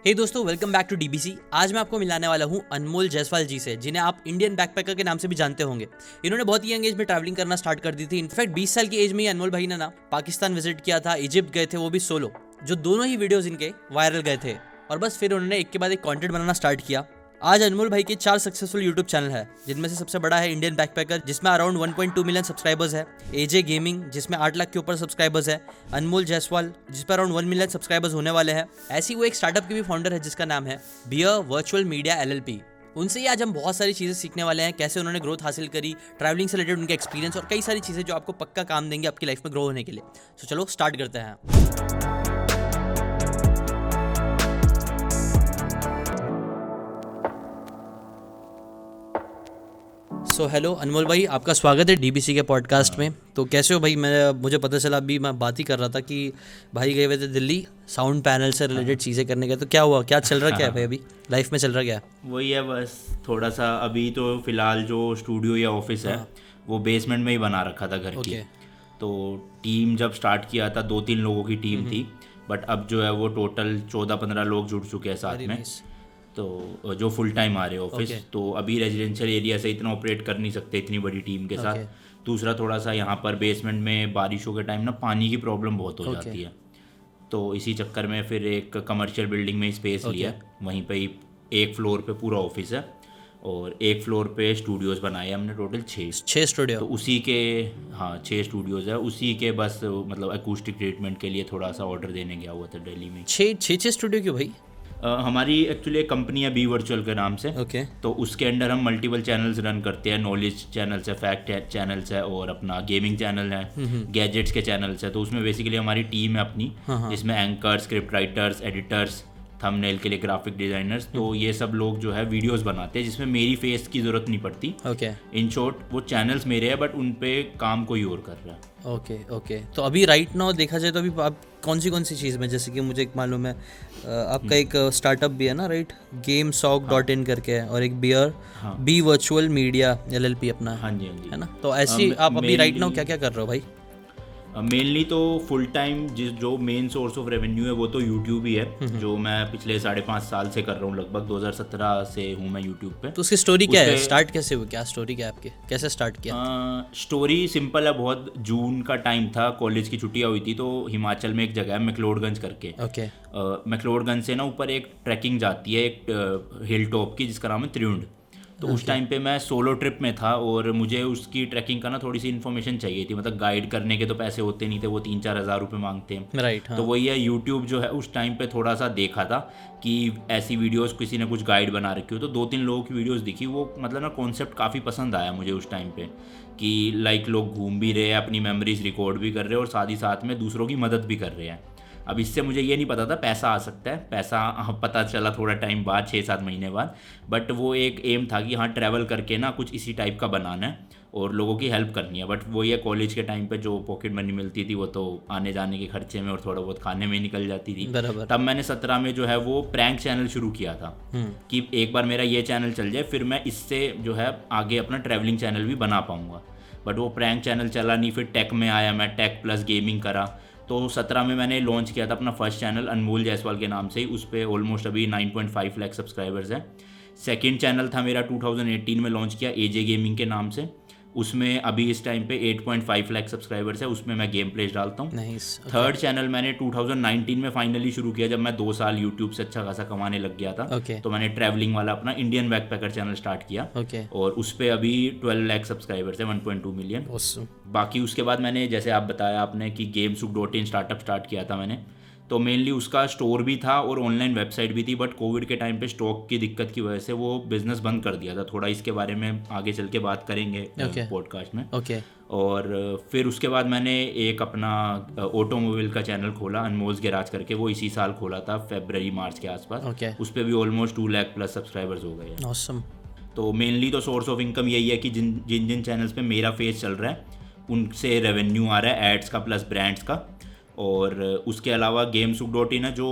हे hey दोस्तों welcome back to DBC आज मैं आपको मिलाने वाला हूँ अनमोल जयसवाल जी से, जिन्हें आप इंडियन बैकपैकर के नाम से भी जानते होंगे। इन्होंने बहुत ही यंग एज में ट्रैवलिंग करना स्टार्ट कर दी थी। इनफैक्ट 20 साल की एज में ही अनमोल भाई ने ना पाकिस्तान विज़िट किया था इजिप्ट गए थे, वो भी सोलो जो दोनों ही वीडियोज़ इनके वायरल गए थे। और बस फिर उन्होंने एक के बाद एक कॉन्टेंट बनाना स्टार्ट किया। आज अनमोल भाई के चार सक्सेसफुल यूट्यूब चैनल है, जिनमें से सबसे बड़ा है इंडियन बैकपैकर जिसमें अराउंड 1.2 मिलियन सब्सक्राइबर्स है एजे गेमिंग जिसमें आठ लाख के ऊपर सब्सक्राइबर्स है, अनमोल जायसवाल जिस पर अराउंड वन मिलियन सब्सक्राइबर्स होने वाले हैं, ऐसी वो एक स्टार्टअप की भी फाउंडर है जिसका नाम है बियर वर्चुअल मीडिया एलएलपी उनसे ही आज हम बहुत सारी चीज़ें सीखने वाले हैं, कैसे उन्होंने ग्रोथ हासिल करी ट्रैवलिंग से रिलेटेड उनके एक्सपीरियंस और कई सारी चीज़ें जो आपको पक्का काम देंगे आपकी लाइफ में ग्रो होने के लिए। तो चलो स्टार्ट करते हैं। सो हेलो अनमोल भाई आपका स्वागत है डीबीसी के पॉडकास्ट में। तो कैसे हो भाई? मैं मुझे पता चला अभी मैं बात ही कर रहा था कि भाई गए हुए थे दिल्ली साउंड पैनल से रिलेटेड चीज़ें करने गए तो क्या हुआ? क्या चल रहा क्या है भाई अभी? लाइफ में चल रहा क्या? है वही है बस थोड़ा सा अभी तो फ़िलहाल जो स्टूडियो या ऑफ़िस है हाँ। वो बेसमेंट में ही बना रखा था घर की। तो टीम जब स्टार्ट किया था दो तीन लोगों की टीम थी बट। अब जो है वो टोटल चौदह पंद्रह लोग जुड़ चुके हैं साथ में। तो जो फुल टाइम आ रहे हैं ऑफ़िस okay. तो अभी रेजिडेंशियल एरिया से इतना ऑपरेट कर नहीं सकते इतनी बड़ी टीम के साथ okay. दूसरा थोड़ा सा यहाँ पर बेसमेंट में बारिशों के टाइम ना पानी की प्रॉब्लम बहुत हो okay. जाती है तो इसी चक्कर में फिर एक कमर्शियल बिल्डिंग में स्पेस okay. लिया वहीं पर ही एक फ्लोर पे पूरा ऑफ़िस है और एक फ्लोर पे स्टूडियोज बनाए हमने टोटल छः छः स्टूडियो तो उसी के हाँ छः स्टूडियोज है उसी के बस मतलब अकूस्टिक ट्रीटमेंट के लिए थोड़ा सा ऑर्डर देने गया हुआ था दिल्ली में छः छः छः स्टूडियो क्यों भाई हमारी एक्चुअली एक कंपनी है बी वर्चुअल के नाम से ओके okay. तो उसके अंडर हम मल्टीपल चैनल्स रन करते हैं नॉलेज चैनल्स है फैक्ट चैनल्स है और अपना गेमिंग चैनल है गैजेट्स के चैनल्स है तो उसमें बेसिकली हमारी टीम है अपनी हाँ, हाँ। जिसमें anchor script writers editors thumbnail के लिए ग्राफिक डिजाइनर्स तो हम्म। ये सब लोग जो है वीडियोस बनाते हैं जिसमें मेरी फेस की ज़रूरत नहीं पड़ती। ओके इन शॉर्ट वो चैनल्स मेरे हैं बट उन पे काम कोई और कर रहा है। ओके ओके तो अभी राइट नाउ देखा जाए तो अभी आप कौन सी कौन सी चीज़ में जैसे कि मुझे एक मालूम है आपका हम्म। एक स्टार्टअप भी है ना right game sock dot in करके है और एक beer B virtual media L L P अपना हाँ जी हाँ जी। है ना? तो ऐसी आप अभी राइट नाउ क्या क्या कर रहे हो भाई? मेनली तो फुल टाइम जिस जो मेन सोर्स ऑफ़ रेवेन्यू है वो तो यूट्यूब ही है जो मैं पिछले साढ़े पाँच साल से कर रहा हूँ लगभग 2017 से हूँ मैं यूट्यूब पे। तो उसकी स्टोरी क्या है? स्टार्ट कैसे हुई? क्या स्टोरी क्या आपके? कैसे स्टार्ट किया? स्टोरी सिंपल है बहुत जून का टाइम था कॉलेज की छुट्टियाँ हुई थी तो हिमाचल में एक जगह है मैकलोडगंज करके। ओके मैकलोडगंज से ना ऊपर एक ट्रैकिंग जाती है एक हिल टॉप की जिसका नाम है त्रियुंड। तो उस टाइम पे मैं सोलो ट्रिप में था और मुझे उसकी ट्रैकिंग का ना थोड़ी सी इन्फॉर्मेशन चाहिए थी। मतलब गाइड करने के तो पैसे होते नहीं थे वो तीन चार हज़ार रुपये मांगते हैं। राइट हाँ. तो वही है यूट्यूब जो है उस टाइम पे थोड़ा सा देखा था कि ऐसी वीडियोस किसी ने कुछ गाइड बना रखी हो। तो दो तीन लोगों की वीडियोस दिखी। वो मतलब ना कॉन्सेप्ट काफ़ी पसंद आया मुझे उस टाइम पे कि लाइक लोग घूम भी रहे हैं अपनी मेमोरीज रिकॉर्ड भी कर रहे हैं और साथ ही साथ में दूसरों की मदद भी कर रहे हैं। अब इससे मुझे ये नहीं पता था पैसा आ सकता है। पैसा हाँ, पता चला थोड़ा टाइम बाद छः सात महीने बाद। बट वो एक एम था कि हाँ ट्रैवल करके ना कुछ इसी टाइप का बनाना है और लोगों की हेल्प करनी है। बट वो ये कॉलेज के टाइम पे जो पॉकेट मनी मिलती थी वो तो आने जाने के खर्चे में और थोड़ा बहुत खाने में निकल जाती थी। तब मैंने सत्रह में जो है वो प्रैंक चैनल शुरू किया था हम्म। कि एक बार मेरा ये चैनल चल जाए फिर मैं इससे जो है आगे अपना ट्रैवलिंग चैनल भी बना पाऊँगा। बट वो प्रैंक चैनल चला नहीं फिर टेक में आया मैं टेक प्लस गेमिंग करा। तो सत्रह में मैंने लॉन्च किया था अपना फ़र्स्ट चैनल अनमोल जायसवाल के नाम से ही। उस पर ऑलमोस्ट अभी nine point five lakh subscribers हैं। सेकेंड चैनल था मेरा 2018 में लॉन्च किया एजे गेमिंग के नाम से। उसमें अभी इस टाइम पे 8.5 लाख सब्सक्राइबर्स है उसमें मैं गेम प्लेस डालता हूँ। थर्ड चैनल मैंने 2019 में फाइनली शुरू किया जब मैं दो साल यूट्यूब से अच्छा खासा कमाने लग गया था। Okay. तो मैंने ट्रैवलिंग वाला अपना इंडियन बैकपैकर चैनल स्टार्ट किया। Okay. और उस पर अभी 12 लाख सब्सक्राइबर्स है 1.2 मिलियन बाकी उसके बाद मैंने जैसे आप बताया आपने कि गेम सुक डॉट इन स्टार्टअप स्टार्ट किया था मैंने। तो मेनली उसका स्टोर भी था और ऑनलाइन वेबसाइट भी थी बट कोविड के टाइम पे स्टॉक की दिक्कत की वजह से वो बिज़नेस बंद कर दिया था थोड़ा इसके बारे में आगे चल के बात करेंगे पॉडकास्ट okay. में ओके okay. और फिर उसके बाद मैंने एक अपना ऑटोमोबाइल का चैनल खोला अनमोल्स गैराज करके वो इसी साल खोला था फेबररी मार्च के आसपास okay. उस पर भी almost two lakh plus subscribers हो गए awesome. तो मेनली तो सोर्स ऑफ़ इनकम यही है कि जिन जिन जिन चैनल्स पे मेरा फेस चल रहा है उनसे रेवेन्यू आ रहा है एड्स का प्लस ब्रांड्स का और उसके अलावा गेम सुक डॉट इन है जो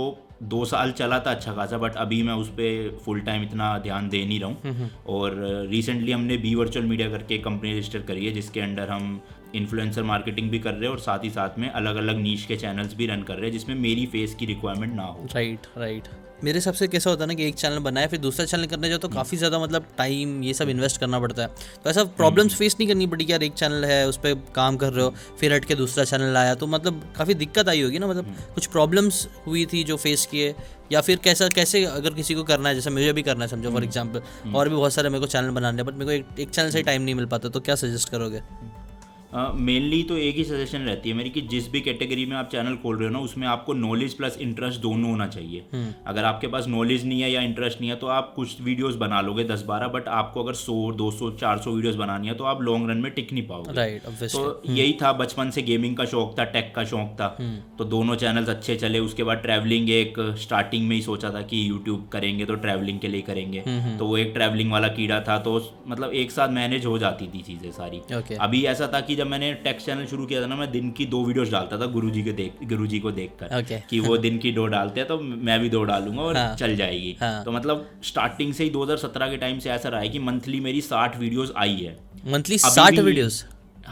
दो साल चला था अच्छा खासा बट अभी मैं उस पर फुल टाइम इतना ध्यान दे नहीं रहा हूँ। और रिसेंटली हमने बी वर्चुअल मीडिया करके एक कंपनी रजिस्टर करी है जिसके अंडर हम इन्फ्लुएंसर मार्केटिंग भी कर रहे हैं और साथ ही साथ में अलग अलग नीच के चैनल्स भी रन कर रहे हैं जिसमें मेरी फेस की रिक्वायरमेंट ना हो। राइट राइट मेरे हिसाब से कैसा होता है ना कि एक चैनल बनाया फिर दूसरा चैनल करने जाओ तो काफ़ी ज़्यादा मतलब टाइम ये सब इन्वेस्ट करना पड़ता है। तो ऐसा प्रॉब्लम्स फेस नहीं करनी पड़ी यार एक चैनल है उस पर काम कर रहे हो फिर हट के दूसरा चैनल आया तो मतलब काफ़ी दिक्कत आई होगी ना मतलब कुछ प्रॉब्लम्स हुई थी जो फेस किए या फिर कैसा कैसे अगर किसी को करना है जैसे मुझे भी करना है समझो फॉर एग्ज़ाम्पल और भी बहुत सारे मेरे को चैनल बनाने हैं बट मेरे को एक, एक चैनल से टाइम नहीं मिल पाता तो क्या सजेस्ट करोगे? मेनली तो एक ही सजेशन रहती है मेरी कि जिस भी कैटेगरी में आप चैनल खोल रहे हो ना उसमें आपको नॉलेज प्लस इंटरेस्ट दोनों होना चाहिए। अगर आपके पास नॉलेज नहीं है या इंटरेस्ट नहीं है तो आप कुछ वीडियोस बना लोगे दस बारह बट आपको अगर सौ दो सौ चार सौ वीडियोज़ बनानी है तो आप लॉन्ग रन में टिक नहीं पाओगे। राइट तो यही था बचपन से गेमिंग का शौक था टेक का शौक था। तो दोनों चैनल्स अच्छे चले उसके बाद ट्रैवलिंग एक स्टार्टिंग में ही सोचा था कि यूट्यूब करेंगे तो ट्रैवलिंग के लिए करेंगे। तो वो एक ट्रैवलिंग वाला कीड़ा था तो मतलब एक साथ मैनेज हो जाती थी चीज़ें सारी। अभी ऐसा था कि जब मैंने टेक्स चैनल शुरू किया था ना मैं दिन की दो वीडियोस डालता था गुरुजी के देख गुरुजी को देखकर Okay. कि वो दिन की दो डालते हैं तो मैं भी दो डालूँगा और हाँ। चल जाएगी हाँ। तो मतलब स्टार्टिंग से ही 2017 के टाइम से ऐसा रहा है कि मंथली मेरी साठ वीडियोस आई है मंथली साठ वीडियोस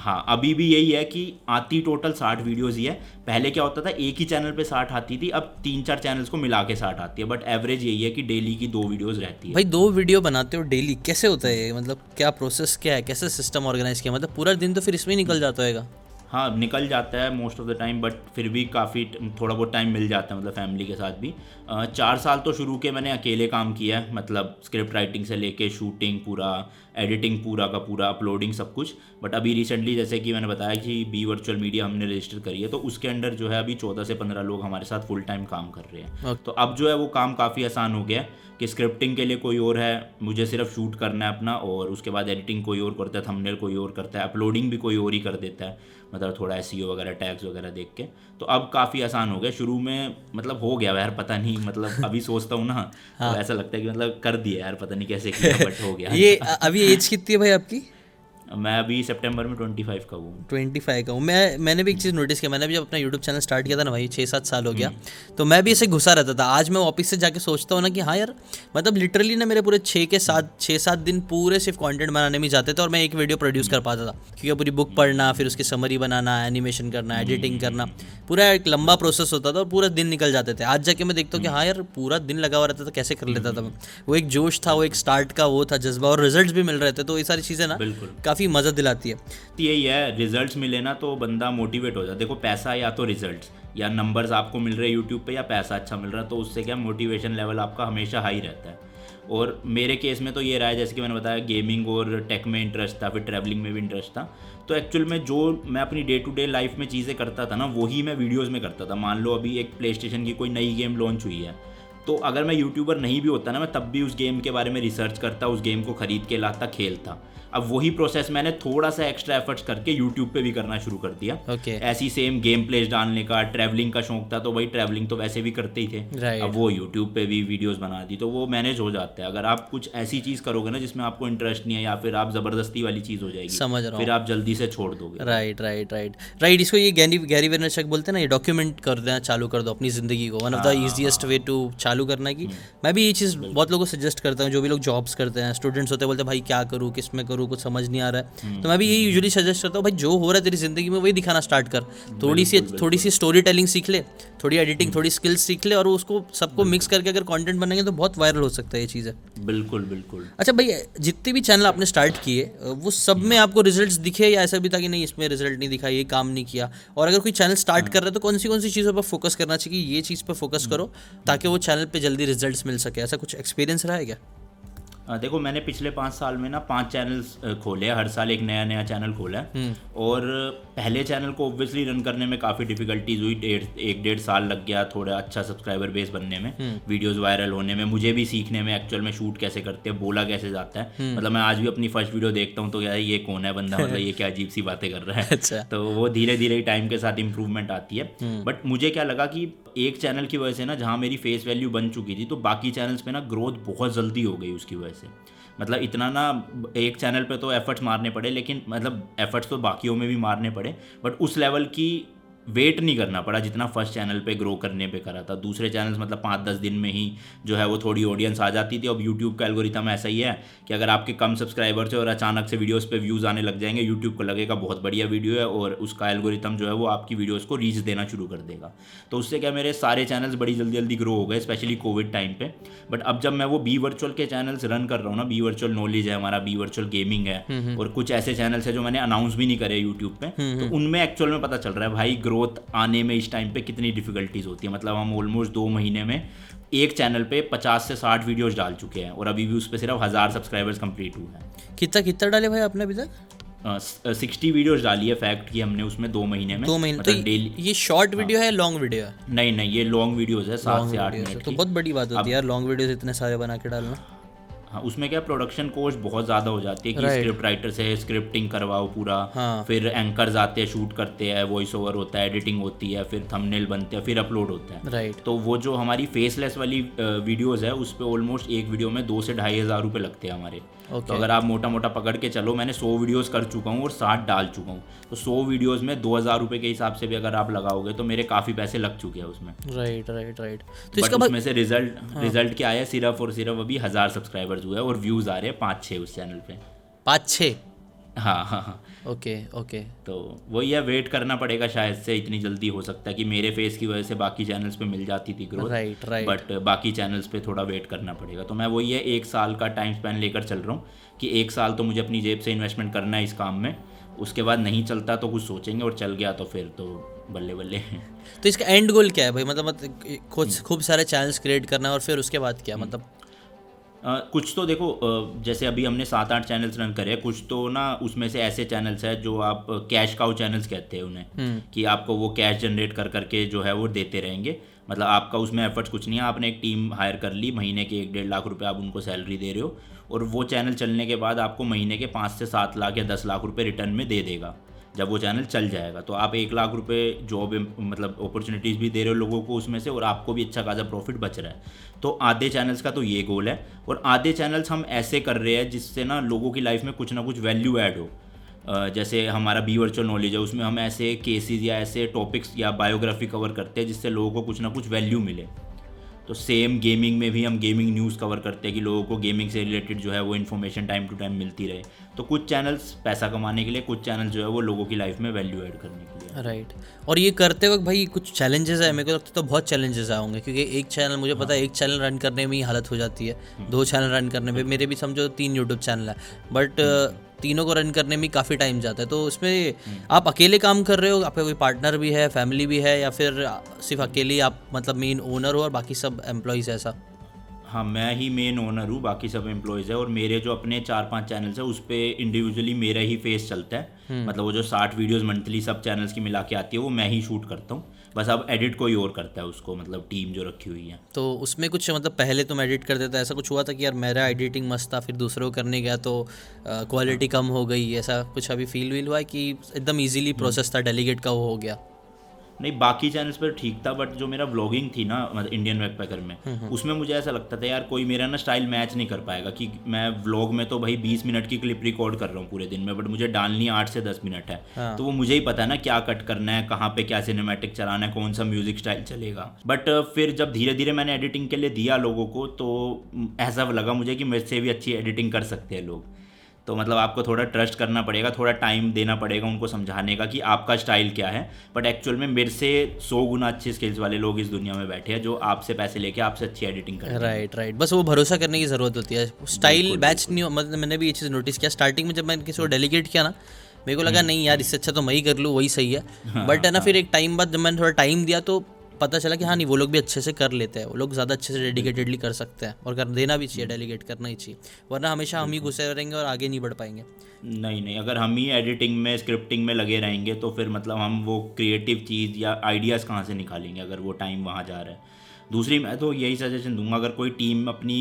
हाँ अभी भी यही है कि आती टोटल साठ वीडियोज़ ही है। पहले क्या होता था, एक ही चैनल पे साठ आती थी, अब तीन चार चैनल्स को मिला के साठ आती है बट एवरेज यही है कि डेली की दो वीडियोज़ रहती है। भाई, दो वीडियो बनाते हो डेली कैसे होता है मतलब क्या प्रोसेस क्या है? कैसे सिस्टम ऑर्गेनाइज किया मतलब पूरा दिन तो फिर इसमें निकल जाता होगा हाँ निकल जाता है most of the time but फिर भी काफ़ी थोड़ा बहुत टाइम मिल जाता है मतलब फैमिली के साथ भी। चार साल तो शुरू के मैंने अकेले काम किया है मतलब स्क्रिप्ट राइटिंग से लेके शूटिंग पूरा एडिटिंग पूरा का पूरा अपलोडिंग सब कुछ। बट अभी रिसेंटली जैसे कि मैंने बताया कि बी वर्चुअल मीडिया हमने रजिस्टर करी है तो उसके अंडर जो है अभी चौदह से पंद्रह लोग हमारे साथ फुल टाइम काम कर रहे हैं। Okay. तो अब जो है वो काम काफ़ी आसान हो गया है कि स्क्रिप्टिंग के लिए कोई और है मुझे सिर्फ़ शूट करना है अपना और उसके बाद एडिटिंग कोई और करता है थंबनेल कोई और करता है अपलोडिंग भी कोई और ही कर देता है। मतलब थोड़ा एस वगैरह टैक्स वगैरह देख के। तो अब काफ़ी आसान हो गया। शुरू में मतलब हो गया यार पता नहीं मतलब अभी सोचता हूँ ना हाँ। तो ऐसा लगता है कि मतलब कर दिया यार पता नहीं कैसे किया बट हो गया। ये अभी एज कितनी है भाई आपकी? मैं अभी सितंबर में ट्वेंटी फाइव का हूँ। ट्वेंटी फाइव का हूँ। मैं मैंने भी एक चीज़ नोटिस किया मैंने भी जब अपना यूट्यूब चैनल स्टार्ट किया था ना भाई छः सात साल हो गया तो मैं भी इसे घुसा रहता था। आज मैं ऑफ़िस से जाके सोचता हूँ ना कि हाँ यार मतलब लिटरली ना मेरे पूरे छः के सात छः सात दिन पूरे सिर्फ़ कॉन्टेंट बनाने में जाते थे और मैं एक वीडियो प्रोड्यूस कर पाता था। क्योंकि पूरी बुक पढ़ना फिर उसकी समरी बनाना एनिमेशन करना एडिटिंग करना पूरा एक लंबा प्रोसेस होता था और पूरा दिन निकल जाते थे। आज जाके मैं देखता हूँ कि हाँ यार पूरा दिन लगा हुआ रहता था कैसे कर लेता था मैं? वो एक जोश था वो एक स्टार्ट का वो था जज्बा और रिज़ल्ट भी मिल रहे थे तो ये सारी चीज़ें ना बिल्कुल। काफ़ी मज़ा दिलाती है। तो यही है रिजल्ट्स मिले ना तो बंदा मोटिवेट हो जाता देखो, पैसा या तो रिजल्ट्स या नंबर्स आपको मिल रहे हैं यूट्यूब पे या पैसा अच्छा मिल रहा है तो उससे क्या मोटिवेशन लेवल आपका हमेशा हाई रहता है। और मेरे केस में तो ये रहा है, जैसे कि मैंने बताया गेमिंग और टेक में इंटरेस्ट था, फिर ट्रैवलिंग में भी इंटरेस्ट था। तो एक्चुअल में जो मैं अपनी डे टू डे लाइफ में चीज़ें करता था ना, वही मैं वीडियोज़ में करता था। मान लो अभी एक प्ले स्टेशन की कोई नई गेम लॉन्च हुई है तो अगर मैं यूट्यूबर नहीं भी होता ना, मैं तब भी उस गेम के बारे में रिसर्च करता, उस गेम को खरीद के लाता, खेलता। अब वही प्रोसेस मैंने थोड़ा सा एक्स्ट्रा एफर्ट्स करके यूट्यूब पे भी करना शुरू कर दिया। ओके ऐसी सेम गेम प्लेस डालने का ट्रैवलिंग का शौक था तो वही ट्रैवलिंग तो वैसे भी करते ही थे। Right. अब वो यूट्यूब पे भी वीडियोस बना दी तो वो मैनेज हो जाता है। अगर आप कुछ ऐसी चीज़ करोगे ना जिसमें आपको इंटरेस्ट नहीं है या फिर आप ज़बरदस्ती वाली चीज़ हो जाएगी समझ रहा फिर आप जल्दी से छोड़ दोगे। राइट राइट राइट राइट इसको ये गैरी गैरी बोलते हैं ना ये डॉक्यूमेंट कर देना चालू कर दो अपनी ज़िंदगी को। One of the easiest way to चालू करना की मैं भी ये चीज़ बहुत लोगों को सजेस्ट करता हूँ जो भी लोग जॉब्स करते हैं स्टूडेंट्स होते हैं बोलते हैं भाई क्या करूँ? किसमें करूँ? कुछ समझ नहीं आ रहा है। तो मैं भी यही यूजुअली सजेस्ट करता हूँ भाई जो हो रहा है तेरी ज़िंदगी में वही दिखाना स्टार्ट कर। थोड़ी सी थोड़ी सी स्टोरी टेलिंग सीख ले थोड़ी एडिटिंग थोड़ी स्किल्स सीख ले और उसको सबको मिक्स करके अगर कंटेंट बनाएँगे तो बहुत वायरल हो सकता है ये चीज़ें। बिल्कुल बिल्कुल। अच्छा भाई जितने भी चैनल आपने स्टार्ट किए वो सब में आपको रिजल्ट्स दिखे या ऐसा भी था कि नहीं इसमें रिज़ल्ट नहीं दिखा ये काम नहीं किया? और अगर कोई चैनल स्टार्ट कर रहा है तो कौन सी कौन सी चीज़ों पर फोकस करना चाहिए ये चीज़ पर फोकस करो ताकि वो चैनल पर जल्दी रिज़ल्ट मिल सके? ऐसा कुछ एक्सपीरियंस रहा है क्या? हाँ, देखो मैंने पिछले पाँच साल में ना पाँच चैनल्स खोले हर साल एक नया नया चैनल खोला है। और पहले चैनल को ऑब्वियसली रन करने में काफ़ी डिफिकल्टीज हुई। डेढ़ एक डेढ़ साल लग गया थोड़ा अच्छा सब्सक्राइबर बेस बनने में। वीडियोस वायरल होने में। मुझे भी सीखने में एक्चुअल में शूट कैसे करते हैं बोला कैसे जाता है। मतलब मैं आज भी अपनी फ़र्स्ट वीडियो देखता हूँ तो क्या ये कौन है बंदा? मतलब ये क्या अजीब सी बातें कर रहा है। अच्छा। तो वो धीरे धीरे टाइम के साथ इम्प्रूवमेंट आती है। बट मुझे क्या लगा कि एक चैनल की वजह से ना जहाँ मेरी फेस वैल्यू बन चुकी थी तो बाकी चैनल्स पे ना ग्रोथ बहुत जल्दी हो गई उसकी वजह से। मतलब इतना ना एक चैनल पे तो एफर्ट्स मारने पड़े, लेकिन मतलब एफर्ट्स तो बाकियों में भी मारने पड़े बट उस लेवल की वेट नहीं करना पड़ा जितना फ़र्स्ट चैनल पे ग्रो करने पे करा था। दूसरे चैनल्स मतलब पाँच दस दिन में ही जो है वो थोड़ी ऑडियंस आ जाती थी। अब यूट्यूब का एल्गोरिथम ऐसा ही है कि अगर आपके कम सब्सक्राइबर्स है और अचानक से वीडियोस पे व्यूज़ आने लग जाएँगे यूट्यूब को लगेगा बहुत बढ़िया वीडियो है और उसका एल्गोरिथम जो है वो आपकी वीडियोज़ को रीच देना शुरू कर देगा। तो उससे क्या मेरे सारे चैनल्स बड़ी जल्दी जल्दी ग्रो हो गए स्पेशली कोविड टाइम पे। बट अब जब मैं वो बी वर्चुअल के चैनल्स रन कर रहा हूँ ना बी वर्चुअल नॉलेज है हमारा बी वर्चुअल गेमिंग है और कुछ ऐसे चैनल्स है जो मैंने अनाउंस भी नहीं करे यूट्यूब पे। तो उनमें एक्चुअल में पता चल रहा है भाई ग्रोथ आने में इस टाइम पे कितनी डिफिकल्टीज होती है? मतलब हम ऑलमोस्ट दो महीने में एक चैनल पे पचास से साठ वीडियोस डाल चुके हैं और अभी भी उस पर सिर्फ़ हज़ार सब्सक्राइबर्स कंप्लीट हुए हैं। कितना कितना डाले भाई आपने अभी तक? सिक्सटी वीडियोस डाली है फैक्ट की हमने उसमें दो महीने में। दो महीने तो मतलब डेली ये शॉर्ट वीडियो है लॉन्ग वीडियो है? नहीं नहीं ये लॉन्ग वीडियोस है सात से आठ मिनट तो बहुत बड़ी बात होती है यार लॉन्ग वीडियोस इतने सारे बना के डालना। हाँ उसमें क्या प्रोडक्शन कोस्ट बहुत ज़्यादा हो जाती है कि Right. स्क्रिप्ट राइटर से स्क्रिप्टिंग करवाओ पूरा हाँ। फिर एंकर आते हैं शूट करते हैं वॉइस ओवर होता है एडिटिंग होती है फिर थंबनेल बनते हैं फिर अपलोड होता है राइट तो वो जो हमारी फेसलेस वाली वीडियोज़ है उस पर ऑलमोस्ट एक वीडियो में दो से ढाई हज़ार रुपये लगते हैं हमारे Okay. तो अगर आप मोटा मोटा पकड़ के चलो मैंने सौ वीडियोस कर चुका हूँ और साठ डाल चुका हूँ। तो सौ वीडियोस में दो हज़ार रुपये के हिसाब से भी अगर आप लगाओगे तो मेरे काफ़ी पैसे लग चुके हैं उसमें। राइट राइट राइट तो इसका उसमें से रिज़ल्ट हाँ. रिज़ल्ट क्या आया सिर्फ़ और सिर्फ़ अभी हज़ार सब्सक्राइबर्स हुए हैं और व्यूज़ आ रहे हैं पाँच छः उस चैनल पे। पाँच छः हाँ हाँ हाँ। Okay okay. तो वही है वेट करना पड़ेगा शायद से इतनी जल्दी हो सकता है कि मेरे फेस की वजह से बाकी चैनल्स पे मिल जाती थी ग्रोथ राइट राइट बट बाकी चैनल्स पे थोड़ा वेट करना पड़ेगा। तो मैं वही है एक साल का टाइम स्पेन लेकर चल रहा हूँ कि एक साल तो मुझे अपनी जेब से इन्वेस्टमेंट करना है इस काम में उसके बाद नहीं चलता तो कुछ सोचेंगे और चल गया तो फिर तो बल्ले बल्ले। तो इसका एंड गोल क्या है भाई? मतलब मतलब खूब खूब सारे चैनल्स क्रिएट करना है और फिर उसके बाद क्या? मतलब अ, कुछ तो देखो जैसे अभी हमने सात आठ चैनल्स रन करे हैं, कुछ तो ना उसमें से ऐसे चैनल्स हैं जो आप कैश काउ चैनल्स कहते हैं उन्हें कि आपको वो कैश जनरेट कर करके जो है वो देते रहेंगे। मतलब आपका उसमें एफर्ट्स कुछ नहीं है आपने एक टीम हायर कर ली महीने के एक डेढ़ लाख रुपए आप उनको सैलरी दे रहे हो और वो चैनल चलने के बाद आपको महीने के पाँच से सात लाख या दस लाख रुपये रिटर्न में दे देगा। जब वो चैनल चल जाएगा तो आप एक लाख रुपए जॉब मतलब अपॉर्चुनिटीज़ भी दे रहे हो लोगों को उसमें से और आपको भी अच्छा खासा प्रॉफिट बच रहा है। तो आधे चैनल्स का तो ये गोल है और आधे चैनल्स हम ऐसे कर रहे हैं जिससे ना लोगों की लाइफ में कुछ ना कुछ वैल्यू ऐड हो। जैसे हमारा बी वर्चुअल नॉलेज है, उसमें हम ऐसे केसेस या ऐसे टॉपिक्स या बायोग्राफी कवर करते हैं जिससे लोगों को कुछ ना कुछ वैल्यू मिले। तो सेम गेमिंग में भी हम गेमिंग न्यूज़ कवर करते हैं कि लोगों को गेमिंग से रिलेटेड जो है वो इन्फॉर्मेशन टाइम टू टाइम मिलती रहे। तो कुछ चैनल्स पैसा कमाने के लिए कुछ चैनल जो है वो लोगों की लाइफ में वैल्यू ऐड करने के लिए। Right right. और ये करते वक्त भाई कुछ चैलेंजेस है मेरे को लगता है तो बहुत चैलेंजेस आए होंगे क्योंकि एक चैनल मुझे पता है एक चैनल रन करने में ही हालत हो जाती है दो चैनल रन करने में मेरे भी समझो तीन यूट्यूब चैनल है। बट तीनों को रन करने में काफ़ी टाइम जाता है। तो उसमें आप अकेले काम कर रहे हो आपका कोई पार्टनर भी है फैमिली भी है या फिर सिर्फ़ अकेले आप मतलब मेन ओनर हो और बाकी सब एम्प्लॉयज़ ऐसा? हाँ मैं ही मेन ओनर हूँ बाकी सब एम्प्लॉयज़ है और मेरे जो अपने चार पाँच चैनल्स है उस पर इंडिविजुअली मेरा ही फेस चलता है। मतलब वो जो साठ वीडियोस मंथली सब चैनल्स की मिला के आती है वो मैं ही शूट करता हूँ। बस अब एडिट कोई और करता है उसको मतलब टीम जो रखी हुई है। तो उसमें कुछ मतलब पहले तुम एडिट कर थे ऐसा कुछ हुआ था कि यार मेरा एडिटिंग मस्त था फिर दूसरों को करने गया तो क्वालिटी कम हो गई ऐसा कुछ अभी फील वील हुआ कि एकदम इजीली प्रोसेस था डेलीगेट का वो हो गया? नहीं बाकी चैनल्स पर ठीक था बट जो मेरा व्लॉगिंग थी ना मतलब इंडियन बैकपैकर में उसमें मुझे ऐसा लगता था यार कोई मेरा ना स्टाइल मैच नहीं कर पाएगा कि मैं व्लॉग में तो भाई बीस मिनट की क्लिप रिकॉर्ड कर रहा हूँ पूरे दिन में बट मुझे डालनी आठ से दस मिनट है। हाँ। तो वो मुझे ही पता है ना क्या कट करना है कहाँ पे क्या सिनेमेटिक चलाना है कौन सा म्यूज़िक स्टाइल चलेगा। बट फिर जब धीरे धीरे मैंने एडिटिंग के लिए दिया लोगों को तो ऐसा लगा मुझे कि मेरे से भी अच्छी एडिटिंग कर सकते हैं लोग। तो मतलब आपको थोड़ा ट्रस्ट करना पड़ेगा थोड़ा टाइम देना पड़ेगा उनको समझाने का कि आपका स्टाइल क्या है। बट एक्चुअल में मेरे से सौ गुना अच्छे स्किल्स वाले लोग इस दुनिया में बैठे हैं जो आपसे पैसे लेके आपसे अच्छी एडिटिंग कर राइट राइट बस वो भरोसा करने की ज़रूरत होती है। स्टाइल बैच नहीं मतलब मैंने भी ये चीज़ नोटिस किया। स्टार्टिंग में जब मैंने किसी को डेलीगेट किया ना मेरे को लगा नहीं यार इससे अच्छा तो मैं ही कर लूँ वही सही है। बट है ना फिर एक टाइम बाद जब मैंने थोड़ा टाइम दिया तो पता चला कि हाँ नहीं वो लोग भी अच्छे से कर लेते हैं वो लोग ज़्यादा अच्छे से डेडिकेटेडली कर सकते हैं और कर देना भी चाहिए डेलीगेट करना ही चाहिए वरना हमेशा हम ही घुसे रहेंगे और आगे नहीं बढ़ पाएँगे। नहीं नहीं अगर हम ही एडिटिंग में स्क्रिप्टिंग में लगे रहेंगे तो फिर मतलब हम वो क्रिएटिव चीज़ या आइडियाज़ कहाँ से निकालेंगे अगर वो टाइम वहाँ जा रहा है। दूसरी मैं तो यही सजेशन दूँगा अगर कोई टीम अपनी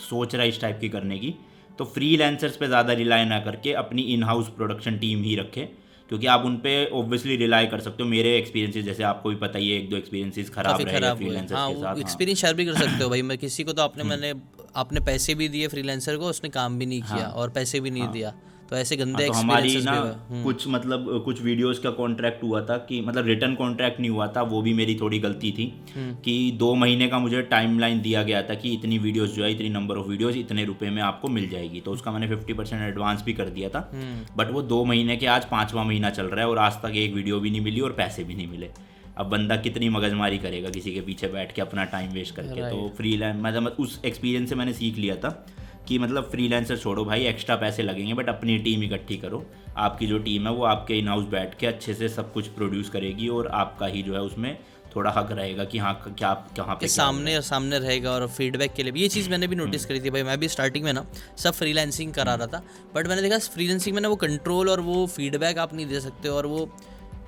सोच रहा है इस टाइप की करने की तो फ्री पे ज़्यादा रिलाई ना करके अपनी इन हाउस प्रोडक्शन टीम ही रखे। क्योंकि आप उन पे ऑब्वियसली रिलाई कर सकते हो। मेरे एक्सपीरियंसेस जैसे आपको भी पता ही है एक दो एक्सपीरियंसेस खराब रहे हैं फ्रीलांसर्स हाँ के साथ हाँ। एक्सपीरियंस शेयर भी कर सकते हो भाई। मैं किसी को तो आपने मैंने आपने पैसे भी दिए फ्रीलांसर को उसने काम भी नहीं किया और पैसे भी नहीं दिया। तो ऐसे गंदे हाँ, तो हमारी ना हम्म, कुछ मतलब कुछ वीडियोस का कॉन्ट्रैक्ट हुआ था कि मतलब रिटर्न कॉन्ट्रैक्ट नहीं हुआ था वो भी मेरी थोड़ी गलती थी हम्म। कि दो महीने का मुझे टाइमलाइन दिया गया था कि इतनी वीडियोस जो है इतनी नंबर ऑफ़ वीडियोस इतने रुपए में आपको मिल जाएगी। तो उसका मैंने फिफ्टी परसेंट एडवांस भी कर दिया था। हम्म। बट वो दो महीने के आज पाँचवा महीना चल रहा है और आज तक एक वीडियो भी नहीं मिली और पैसे भी नहीं मिले। अब बंदा कितनी मगजमारी करेगा किसी के पीछे बैठ के अपना टाइम वेस्ट करके। तो फ्री लाइन मतलब उस एक्सपीरियंस से मैंने सीख लिया था। कि मतलब फ्रीलांसर छोड़ो भाई एक्स्ट्रा पैसे लगेंगे बट अपनी टीम इकट्ठी करो। आपकी जो टीम है वो आपके इन हाउस बैठ के अच्छे से सब कुछ प्रोड्यूस करेगी और आपका ही जो है उसमें थोड़ा हक रहेगा कि हाँ क्या कहाँ पे के क्या सामने सामने रहेगा और फीडबैक के लिए भी। ये चीज़ मैंने भी नोटिस हम्म। करी थी भाई मैं भी स्टार्टिंग में ना सब फ्रीलांसिंग करा रहा था। बट मैंने देखा फ्रीलांसिंग में ना वो कंट्रोल और वो फीडबैक आप नहीं दे सकते और वो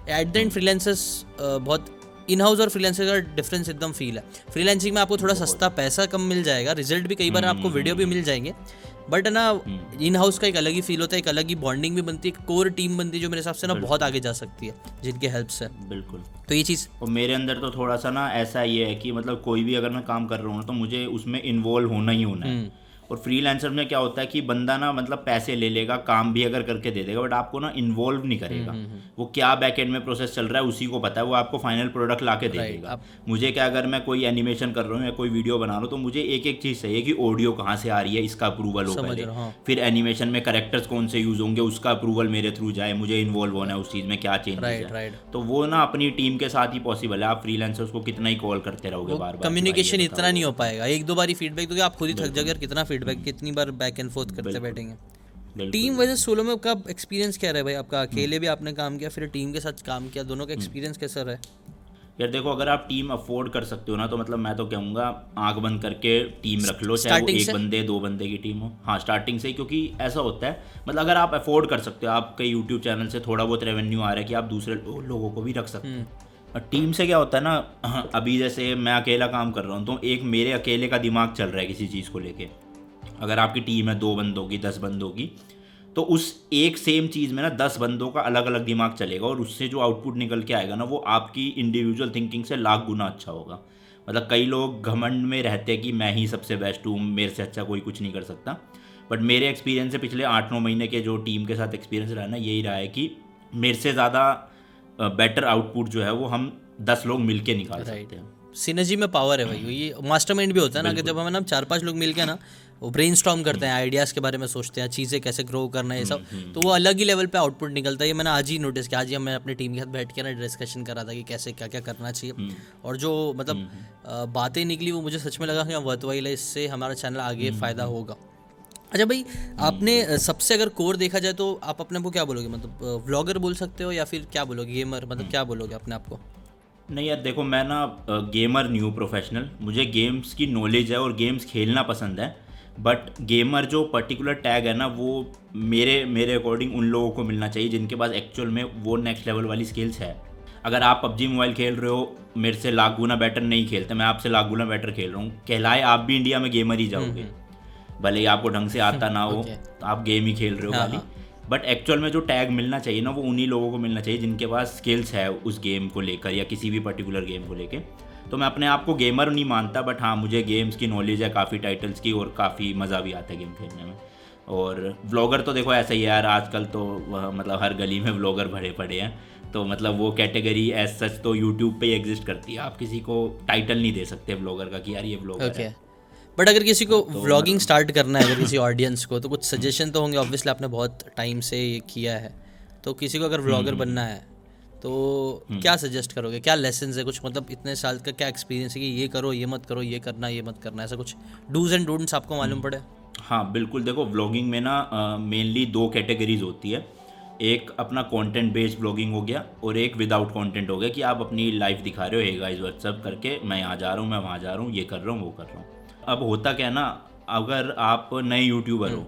एट द एंड फ्रीलांसर्स बहुत इन हाउस और फ्रीलांसर का डिफरेंस एकदम फील है। फ्रीलांसिंग में आपको थोड़ा सस्ता पैसा कम मिल जाएगा रिज़ल्ट भी कई बार हम्म, आपको वीडियो भी मिल जाएँगे। बट ना इन हाउस का एक अलग ही फील होता है एक अलग ही बॉन्डिंग भी बनती है एक कोर टीम बनती है जो मेरे हिसाब से ना बहुत आगे जा सकती है जिनके हेल्प से। बिल्कुल। तो ये चीज़। और मेरे अंदर तो थोड़ा सा ना ऐसा ये है कि मतलब कोई भी अगर मैं काम कर रहा हूँ तो मुझे उसमें इन्वॉल्व होना ही होना हम्म। है और फ्रीलांसर में क्या होता है कि बंदा ना मतलब पैसे ले लेगा काम भी अगर करके दे देगा बट आपको ना इन्वॉल्व नहीं हम्म, करेगा वो क्या बैक एंड में प्रोसेस चल रहा है उसी को पता है वो आपको फाइनल प्रोडक्ट ला के दे देगा। मुझे क्या अगर मैं कोई एनिमेशन कर रहा हूँ या कोई वीडियो बना रहा हूँ तो मुझे एक एक चीज़ चाहिए कि ऑडियो कहाँ से आ रही है इसका अप्रूवल हो पहले। हाँ। फिर एनिमेशन में करेक्टर्स कौन से यूज़ होंगे उसका अप्रूवल मेरे थ्रू जाए मुझे इन्वॉल्व होना है उस चीज़ में क्या चेंज तो वो ना अपनी टीम के साथ ही पॉसिबल है। आप फ्रीलांसर्स को कितना ही कॉल करते रहोगे बार बार कम्युनिकेशन इतना नहीं हो पाएगा। एक दो बार फीडबैक दोगे आप खुद ही थक और कितना फीडबैक कितनी बार बैक एंड फोर्थ करते बैठेंगे? टीम वजह सोलो में आपका एक्सपीरियंस क्या रहा है भाई? आपका अकेले भी आपने काम किया फिर टीम के साथ काम किया दोनों का एक्सपीरियंस कैसा रहा है? यार देखो अगर आप टीम अफोर्ड कर सकते हो ना तो मतलब मैं तो कहूँगा आँख बंद करके टीम रख लो चाहे वो एक बंदे दो बंदे की टीम हो। हाँ स्टार्टिंग से ही क्योंकि ऐसा होता है। मतलब अगर आप अफोर्ड कर सकते हो आपके यूट्यूब चैनल से थोड़ा बहुत रेवेन्यू आ रहा है कि आप दूसरे लो- लोगों को भी रख सकते हम्म। हो और टीम से क्या होता है ना अभी जैसे मैं अकेला काम कर रहा हूँ तो एक मेरे अकेले का दिमाग चल रहा है किसी चीज़ को लेके। अगर आपकी टीम है दो बंदों की दस बंदों की तो उस एक सेम चीज़ में ना दस बंदों का अलग अलग दिमाग चलेगा और उससे जो आउटपुट निकल के आएगा ना वो आपकी इंडिविजुअल थिंकिंग से लाख गुना अच्छा होगा। मतलब कई लोग घमंड में रहते हैं कि मैं ही सबसे बेस्ट हूँ मेरे से अच्छा कोई कुछ नहीं कर सकता। बट मेरे एक्सपीरियंस से पिछले आठ नौ महीने के जो टीम के साथ एक्सपीरियंस रहा ना यही रहा है कि मेरे से ज़्यादा बेटर आउटपुट जो है वो हम दस लोग मिल के निकाल सकते हैं। सिनर्जी में पावर है भाई ये मास्टरमाइंड भी होता है ना कि जब हम ना चार पाँच लोग मिलके ना वो ब्रेन करते हैं आइडियाज़ के बारे में सोचते हैं चीज़ें कैसे ग्रो करना है ये सब। तो वो अलग ही लेवल पे आउटपुट निकलता है। ये मैंने आज ही नोटिस किया आज ही मैं अपनी टीम के साथ बैठ के ना डिस्कशन करा था कि कैसे क्या क्या करना चाहिए। और जो मतलब बातें निकली वो मुझे सच में लगा कि वर्थ है इससे हमारा चैनल आगे फ़ायदा होगा। अच्छा भाई आपने सबसे अगर कोर देखा जाए तो आप अपने को क्या बोलोगे? मतलब व्लॉगर बोल सकते हो या फिर क्या बोलोगे? गेमर मतलब क्या बोलोगे अपने आप को? नहीं यार देखो मैं ना गेमर न्यू प्रोफेशनल मुझे गेम्स की नॉलेज है और गेम्स खेलना पसंद है. बट गेमर जो पर्टिकुलर टैग है ना वो मेरे मेरे अकॉर्डिंग उन लोगों को मिलना चाहिए जिनके पास एक्चुअल में वो नेक्स्ट लेवल वाली स्किल्स है. अगर आप पबजी मोबाइल खेल रहे हो मेरे से लाख गुना बेटर नहीं खेलते. मैं आपसे लाख गुना बेटर खेल रहा हूँ. कहलाए आप भी इंडिया में गेमर ही जाओगे. भले ही आपको ढंग से आता ना हो तो आप गेम ही खेल रहे हो हाँ, खाली. बट एक्चुअल में जो टैग मिलना चाहिए ना, वो उन्हीं लोगों को मिलना चाहिए जिनके पास स्किल्स है उस गेम को लेकर या किसी भी पर्टिकुलर गेम को लेकर तो मैं अपने आप को गेमर नहीं मानता बट हाँ मुझे गेम्स की नॉलेज है, काफ़ी टाइटल्स की और काफ़ी मज़ा भी आता है गेम खेलने में। और व्लॉगर तो देखो ऐसा ही यार, आजकल तो मतलब हर गली में व्लॉगर भरे पड़े हैं। तो मतलब वो कैटेगरी एज सच तो यूट्यूब पे ही एग्जिस्ट करती है। आप किसी को टाइटल नहीं दे सकते व्लॉगर का कि यार ये व्लॉगर ओके है बट अगर किसी को तो व्लॉगिंग स्टार्ट करना है अगर किसी ऑडियंस को तो कुछ सजेशन तो होंगे ऑब्वियसली आपने बहुत टाइम से ये किया है। तो किसी को अगर व्लॉगर हम्म, बनना है तो क्या सजेस्ट करोगे? क्या लेसन है कुछ? मतलब इतने साल का क्या एक्सपीरियंस है कि ये करो ये मत करो ये करना ये मत करना ऐसा कुछ डूज एंड डोंट्स आपको हम्म। मालूम पड़े? हाँ बिल्कुल। देखो व्लॉगिंग में ना मेनली दो कैटेगरीज होती है। एक अपना कंटेंट बेस्ड ब्लॉगिंग हो गया और एक विदाउट कंटेंट हो गया कि आप अपनी लाइफ दिखा रहे हो हे गाइस व्हाट्सअप करके मैं यहाँ जा रहा हूँ मैं वहाँ जा रहा हूँ ये कर रहा हूँ वो कर रहा हूँ। अब होता क्या है ना अगर आप नए यूट्यूबर हो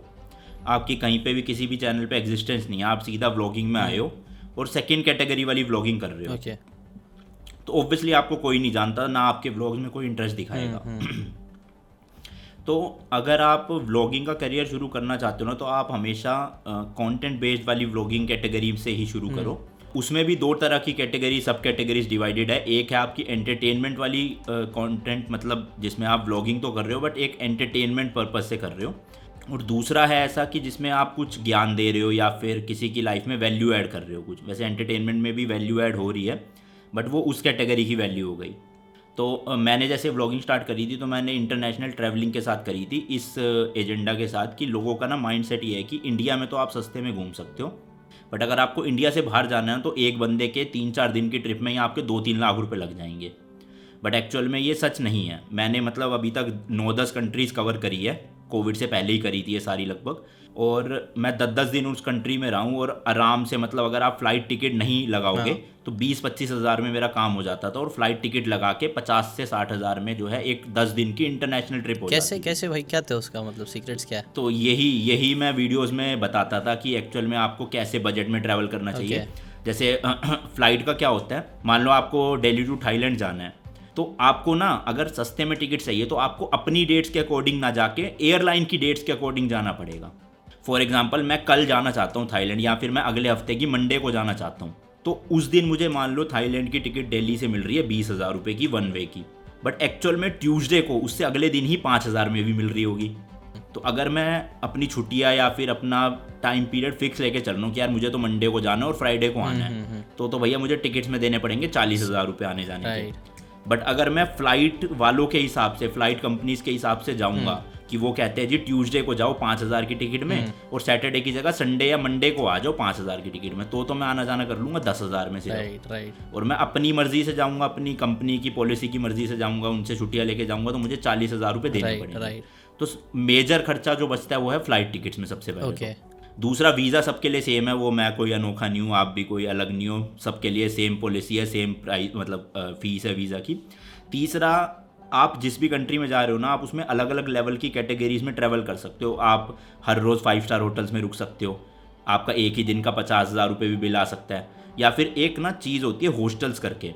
आपकी कहीं पे भी किसी भी चैनल पे एग्जिस्टेंस नहीं है आप सीधा व्लॉगिंग में आए हो और सेकेंड कैटेगरी वाली व्लॉगिंग कर रहे हो। ओके तो ऑब्वियसली आपको कोई नहीं जानता ना आपके व्लॉग्स में कोई इंटरेस्ट दिखाएगा। तो अगर आप व्लॉगिंग का करियर शुरू करना चाहते हो ना तो आप हमेशा कंटेंट बेस्ड वाली व्लॉगिंग कैटेगरी से ही शुरू करो। उसमें भी दो तरह की कैटेगरी सब कैटेगरीज डिवाइडेड है। एक है आपकी एंटरटेनमेंट वाली कंटेंट uh, मतलब जिसमें आप व्लॉगिंग तो कर रहे हो बट एक एंटरटेनमेंट पर्पज से कर रहे हो। और दूसरा है ऐसा कि जिसमें आप कुछ ज्ञान दे रहे हो या फिर किसी की लाइफ में वैल्यू ऐड कर रहे हो कुछ। वैसे एंटरटेनमेंट में भी वैल्यू ऐड हो रही है बट वो उस कैटेगरी की वैल्यू हो गई। तो मैंने जैसे व्लॉगिंग स्टार्ट करी थी तो मैंने इंटरनेशनल ट्रैवलिंग के साथ करी थी इस एजेंडा के साथ कि लोगों का ना माइंड सेट ये है कि इंडिया में तो आप सस्ते में घूम सकते हो। बट अगर आपको इंडिया से बाहर जाना है तो एक बंदे के तीन चार दिन की ट्रिप में ही आपके दो तीन लाख रुपए लग जाएँगे। बट एक्चुअल में ये सच नहीं है। मैंने मतलब अभी तक नौ दस कंट्रीज़ कवर करी है। कोविड से पहले ही करी थी ये सारी लगभग। और मैं दस दस दिन उस कंट्री में रहा हूँ और आराम से मतलब अगर आप फ़्लाइट टिकट नहीं लगाओगे तो बीस पच्चीस हज़ार में मेरा काम हो जाता था और फ़्लाइट टिकट लगा के पचास से साठ हज़ार में जो है एक दस दिन की इंटरनेशनल ट्रिप हो कैसे जाती कैसे भाई? क्या थे उसका मतलब सीक्रेट्स क्या? है तो यही यही मैं वीडियोस में बताता था कि एक्चुअल में आपको कैसे बजट में ट्रैवल करना चाहिए। जैसे फ़्लाइट का क्या होता है? मान लो आपको डेली टू थाईलैंड जाना है तो आपको ना अगर सस्ते में टिकट चाहिए तो आपको अपनी डेट्स के अकॉर्डिंग ना जाके एयरलाइन की डेट्स के अकॉर्डिंग जाना पड़ेगा। फॉर एग्ज़ाम्पल मैं कल जाना चाहता हूँ थाईलैंड या फिर मैं अगले हफ़्ते की मंडे को जाना चाहता हूँ। तो उस दिन मुझे मान लो थाईलैंड की टिकट दिल्ली से मिल रही है बीस हज़ार रुपये की वन वे की। बट एक्चुअल में ट्यूसडे को उससे अगले दिन ही पाँच हज़ार में भी मिल रही होगी। तो अगर मैं अपनी छुट्टियाँ या फिर अपना टाइम पीरियड फिक्स लेके चल रहा हूँ कि यार मुझे तो मंडे को जाना है और फ्राइडे को आना है तो तो भैया मुझे टिकट्स में देने पड़ेंगे चालीस हज़ार रुपये आने जाने के। बट अगर मैं फ़्लाइट वालों के हिसाब से फ़्लाइट कंपनीज़ के हिसाब से जाऊँगा हम्म। कि वो कहते हैं जी ट्यूसडे को जाओ पाँच हज़ार की टिकट में और सैटरडे की जगह संडे या मंडे को आ जाओ पाँच हज़ार की टिकट में। तो तो मैं आना जाना कर लूँगा दस हज़ार में से। राइट राइट और मैं अपनी मर्ज़ी से जाऊँगा अपनी कंपनी की पॉलिसी की मर्ज़ी से जाऊँगा उनसे छुट्टियाँ लेके जाऊँगा तो मुझे चालीस हज़ार रुपये देने राइट पड़ेंगे। तो मेजर खर्चा जो बचता है वो है फ़्लाइट टिकट्स में सबसे पहले ओके तो। दूसरा वीज़ा सबके लिए सेम है वो मैं कोई अनोखा नहीं हूँ आप भी कोई अलग नहीं हो सबके लिए सेम पॉलिसी है सेम प्राइस मतलब फ़ीस है वीज़ा की। तीसरा आप जिस भी कंट्री में जा रहे हो ना आप उसमें अलग अलग लेवल की कैटेगरीज में ट्रैवल कर सकते हो। आप हर रोज़ फाइव स्टार होटल्स में रुक सकते हो। आपका एक ही दिन का पचास हज़ार रुपये भी बिल आ सकता है। या फिर एक ना चीज़ होती है हॉस्टल्स करके।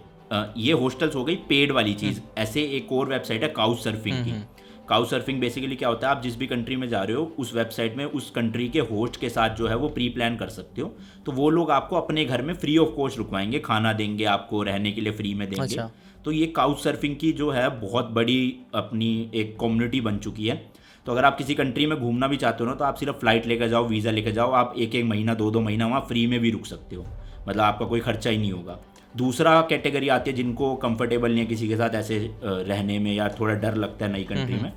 ये हॉस्टल्स हो गई पेड वाली चीज़। ऐसे एक और वेबसाइट है काउच सर्फिंग की। काउ सर्फिंग बेसिकली क्या होता है आप जिस भी कंट्री में जा रहे हो उस वेबसाइट में उस कंट्री के होस्ट के साथ जो है वो प्री प्लान कर सकते हो। तो वो लोग आपको अपने घर में फ्री ऑफ़ कॉस्ट रुकवाएँगे। खाना देंगे आपको रहने के लिए फ्री में देंगे। अच्छा। तो ये काउच सर्फिंग की जो है बहुत बड़ी अपनी एक कम्युनिटी बन चुकी है। तो अगर आप किसी कंट्री में घूमना भी चाहते हो ना तो आप सिर्फ़ फ़्लाइट लेकर जाओ वीज़ा लेकर जाओ आप एक एक महीना दो दो महीना वहाँ फ्री में भी रुक सकते हो। मतलब आपका कोई खर्चा ही नहीं होगा। दूसरा कैटेगरी आती है जिनको कंफर्टेबल नहीं है किसी के साथ ऐसे रहने में या थोड़ा डर लगता है नई कंट्री में।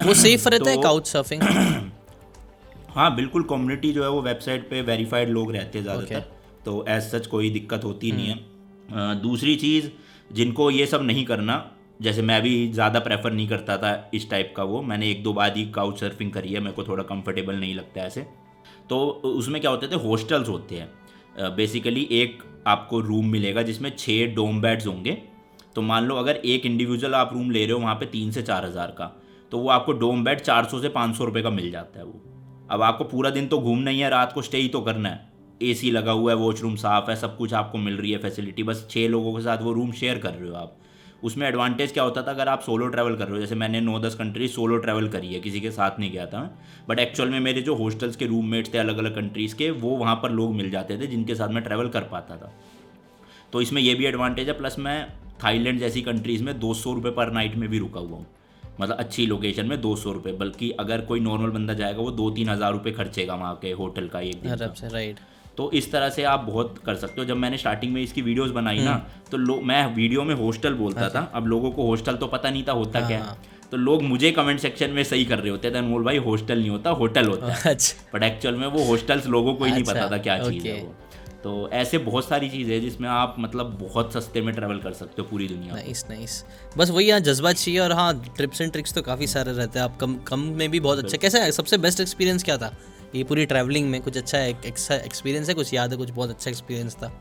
वो सेफ़ रहता है तो- काउच सर्फिंग हाँ बिल्कुल कम्युनिटी जो है वो वेबसाइट पे वेरीफाइड लोग रहते हैं ज़्यादातर। Okay. तो एज सच कोई दिक्कत होती नहीं है। दूसरी चीज़ जिनको ये सब नहीं करना, जैसे मैं भी ज़्यादा प्रेफर नहीं करता था इस टाइप का वो। मैंने एक दो बार ही काउच सर्फिंग करी है, मेरे को थोड़ा कंफर्टेबल नहीं लगता ऐसे। तो उसमें क्या होते थे? हॉस्टल्स होते हैं। बेसिकली एक आपको रूम मिलेगा जिसमें छः डोम बेड्स होंगे। तो मान लो अगर एक इंडिविजुअल आप रूम ले रहे हो, वहाँ पे तीन से चार हज़ार का तो वो आपको डोम बेड चार सौ से पाँच सौ रुपये का मिल जाता है वो। अब आपको पूरा दिन तो घूमना ही है, रात को स्टे ही तो करना है। एसी लगा हुआ है वॉशरूम साफ़ है सब कुछ आपको मिल रही है फैसिलिटी बस छः लोगों के साथ वो रूम शेयर कर रहे हो आप। उसमें एडवांटेज क्या होता था? अगर आप सोलो ट्रैवल कर रहे हो जैसे मैंने नौ दस कंट्री सोलो ट्रैवल करी है किसी के साथ नहीं गया था बट एक्चुअल में मेरे जो हॉस्टल्स के रूममेट्स थे अलग अलग कंट्रीज़ के वो वहाँ पर लोग मिल जाते थे जिनके साथ मैं ट्रैवल कर पाता था। तो इसमें ये भी एडवांटेज है प्लस मैं थाईलैंड जैसी कंट्रीज़ में दो सौ रुपये पर नाइट में भी रुका हुआ हूँ। मतलब अच्छी लोकेशन में दो सौ रुपये बल्कि अगर कोई नॉर्मल बंदा जाएगा वो दो तीन हज़ार रुपये खर्चेगा वहाँ के होटल का एक दिन राइट तो इस तरह से आप बहुत कर सकते हो। जब मैंने स्टार्टिंग में इसकी वीडियोस बनाई ना तो लो मैं वीडियो में हॉस्टल बोलता था। अब लोगों को हॉस्टल तो पता नहीं था होता क्या है। तो लोग मुझे कमेंट सेक्शन में सही कर रहे होते थे। अनमोल भाई हॉस्टल नहीं होता होटल होता है। अच्छा। बट एक्चुअल में वो हॉस्टल्स लोगों को ही नहीं पता अच्छा, था क्या चीज़ है वो। तो ऐसे बहुत सारी चीज़ें हैं जिसमें आप मतलब बहुत सस्ते में ट्रैवल कर सकते हो पूरी दुनिया में नाइस नाइस बस वही यहाँ जज्बा चाहिए और हाँ ट्रिप्स एंड ट्रिक्स तो काफ़ी सारे रहते हैं। आप कम कम में भी बहुत अच्छा। कैसा है सबसे बेस्ट एक्सपीरियंस क्या था? ये पूरी ट्रैवलिंग में कुछ अच्छा एक्सपीरियंस है कुछ याद है कुछ बहुत अच्छा एक्सपीरियंस था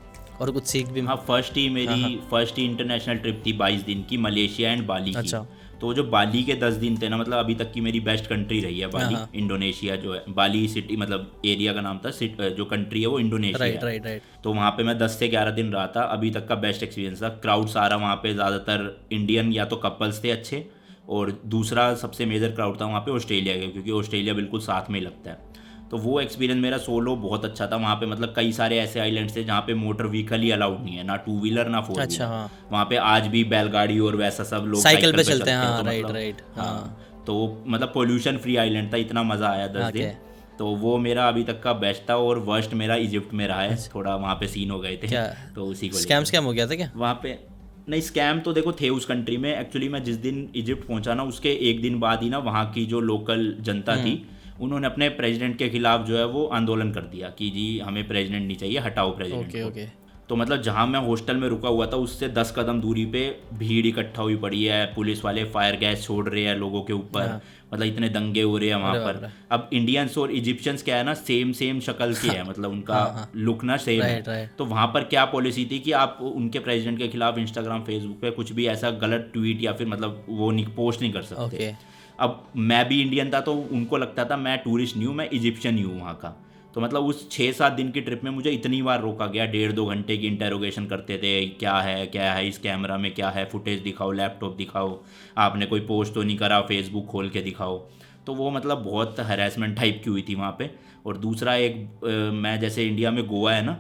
और कुछ सीख भी हाँ फ़र्स्ट ही मेरी फ़र्स्ट ही। इंटरनेशनल ट्रिप थी बाईस दिन की मलेशिया एंड बाली की। अच्छा। तो जो बाली के दस दिन थे ना मतलब अभी तक की मेरी बेस्ट कंट्री रही है बाली। हाँ, इंडोनेशिया जो है बाली सिटी मतलब एरिया का नाम था सिट, जो कंट्री है वो इंडोनेशिया। राइट राइट राइट तो वहाँ पे मैं 10 से 11 दिन रहा था अभी तक का बेस्ट एक्सपीरियंस था। क्राउड सारा वहाँ पे ज़्यादातर इंडियन या तो कपल्स थे अच्छे और दूसरा सबसे मेजर क्राउड था वहाँ पे ऑस्ट्रेलिया का क्योंकि ऑस्ट्रेलिया बिल्कुल साथ में ही लगता है। तो वो एक्सपीरियंस मेरा सोलो बहुत अच्छा था। वहाँ पे मतलब कई सारे ऐसे आइलैंड्स थे जहाँ पे मोटर व्हीकल ही अलाउड नहीं है। ना टू व्हीलर ना फोर अच्छा हाँ। वहाँ पे आज भी बैलगाड़ी और वैसा सब लोग साइकिल पे चलते हैं हाँ तो राइट मतलब- राइट हाँ। हाँ। तो मतलब पोल्यूशन फ्री आइलैंड था इतना मज़ा आया दस दिन। तो वो मेरा अभी तक का बेस्ट था और वर्स्ट मेरा इजिप्ट में रहा है। थोड़ा वहाँ पे सीन हो गए थे तो उसी को स्कैम स्कैम हो गया था क्या? वहाँ पे नहीं स्कैम तो देखो थे उस कंट्री में। एक्चुअली मैं जिस दिन इजिप्ट पहुँचा ना उसके एक दिन बाद ही ना वहाँ की जो लोकल जनता थी हम्म। उन्होंने अपने प्रेसिडेंट के खिलाफ जो है वो आंदोलन कर दिया कि जी हमें प्रेसिडेंट नहीं चाहिए हटाओ प्रेसिडेंट ओके ओके तो मतलब जहाँ मैं हॉस्टल में रुका हुआ था उससे दस कदम दूरी पे भीड़ इकट्ठा हुई पड़ी है पुलिस वाले फायर गैस छोड़ रहे हैं लोगों के ऊपर। मतलब इतने दंगे हो रहे हैं वहाँ हाँ। पर। अब इंडियंस और इजिप्शियंस क्या है ना सेम सेम शक्ल के है मतलब उनका लुक ना सेम है। तो वहाँ पर क्या पॉलिसी थी कि आप उनके प्रेसिडेंट के खिलाफ इंस्टाग्राम फेसबुक पे कुछ भी ऐसा गलत ट्वीट या फिर मतलब वो पोस्ट नहीं कर सकते। अब मैं भी इंडियन था तो उनको लगता था मैं टूरिस्ट नहीं हूँ मैं इजिप्शियन ही हूँ वहाँ का। तो मतलब उस छः सात दिन की ट्रिप में मुझे इतनी बार रोका गया डेढ़ दो घंटे की इंटेरोगेशन करते थे क्या है क्या है इस कैमरा में क्या है फुटेज दिखाओ लैपटॉप दिखाओ आपने कोई पोस्ट तो नहीं करा फेसबुक खोल के दिखाओ। तो वो मतलब बहुत हरेसमेंट टाइप की हुई थी वहाँ पे। और दूसरा एक अ, मैं जैसे इंडिया में गोवा है ना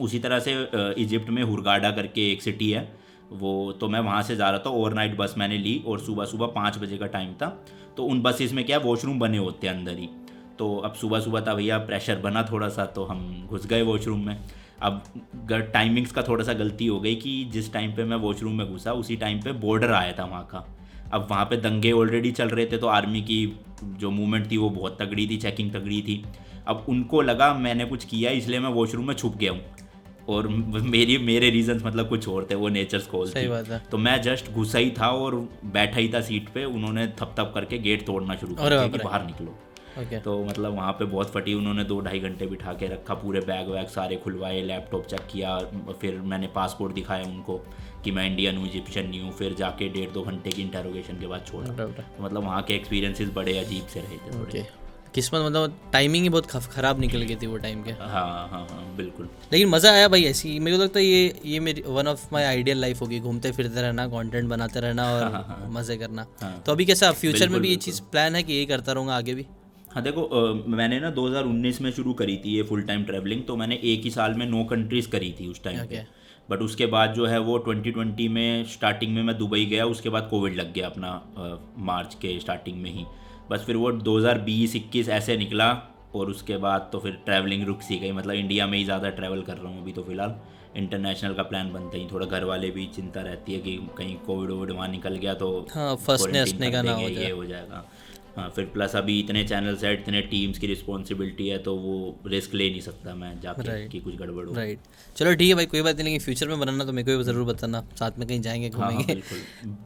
उसी तरह से इजिप्ट में हुरगाडा करके एक सिटी है। वो तो मैं वहाँ से जा रहा था ओवरनाइट बस मैंने ली और सुबह सुबह पाँच बजे का टाइम था। तो उन बसेस में क्या वॉशरूम बने होते हैं अंदर ही। तो अब सुबह सुबह था भैया प्रेशर बना थोड़ा सा तो हम घुस गए वॉशरूम में। अब टाइमिंग्स का थोड़ा सा गलती हो गई कि जिस टाइम पे मैं वॉशरूम में घुसा, उसी टाइम पे बॉर्डर आया था वहाँ का। अब वहाँ पे दंगे ऑलरेडी चल रहे थे तो आर्मी की जो मूवमेंट थी वो बहुत तगड़ी थी चेकिंग तगड़ी थी। अब उनको लगा मैंने कुछ किया, इसलिए मैं वॉशरूम में छुप गया हूँ। और मेरी मेरे रीजंस मतलब कुछ और थे वो नेचर्स कॉल सही बात है। तो मैं जस्ट घुसा ही था और बैठा ही था सीट पे उन्होंने थप थप करके गेट तोड़ना शुरू कर दिया कि बाहर निकलो। ओके। तो मतलब वहाँ पे बहुत फटी उन्होंने दो ढाई घंटे बिठा के रखा पूरे बैग वैग सारे खुलवाए लैपटॉप चेक किया फिर मैंने पासपोर्ट दिखाया उनको कि मैं इंडियन हूँ इजिप्शियन नहीं हूँ फिर जाके डेढ़ दो घंटे की इंटेरोगेशन के बाद छोड़ा। तो मतलब वहाँ के एक्सपीरियंसेस बड़े अजीब से रहे थे थोड़े। ओके। किस्मत मतलब टाइमिंग ही बहुत खराब निकल गई थी वो टाइम के। हाँ हाँ हाँ बिल्कुल। लेकिन मज़ा आया भाई ऐसी। मेरे को लगता है ये ये मेरी one of my ideal life होगी घूमते फिरते रहना कंटेंट बनाते रहना और मज़े करना। हाँ। तो अभी कैसा फ्यूचर में भी ये चीज़ प्लान है कि यही करता रहूँगा आगे भी? हाँ देखो अ, मैंने ना 2019 में शुरू करी थी ये फुल टाइम ट्रैवलिंग तो मैंने एक ही साल में नौ कंट्रीज़ करी थी उस टाइम पे. बट उसके बाद जो है वो 2020 में स्टार्टिंग में मैं दुबई गया उसके बाद कोविड लग गया अपना मार्च के स्टार्टिंग में ही। बस फिर वो 2020-21 ऐसे निकला और उसके बाद तो फिर ट्रैवलिंग रुक सी गई। मतलब इंडिया में ही ज़्यादा ट्रैवल कर रहा हूँ अभी तो फ़िलहाल। इंटरनेशनल का प्लान बनता ही थोड़ा घर वाले भी चिंता रहती है कि कहीं कोविड वोविड वहाँ निकल गया तो हाँ, फंसने कर का ना हो ये हो जाएगा। हाँ फिर प्लस अभी इतने चैनल्स है इतने टीम्स की रिस्पॉन्सिबिलिटी है तो वो रिस्क ले नहीं सकता मैं जाके Right. कि कुछ गड़बड़ हो। राइट चलो ठीक है भाई कोई बात नहीं लेकिन फ्यूचर में बनाना तो मेरे को भी ज़रूर बताना। साथ में कहीं जाएँगे हाँ हाँ, बिल्कुल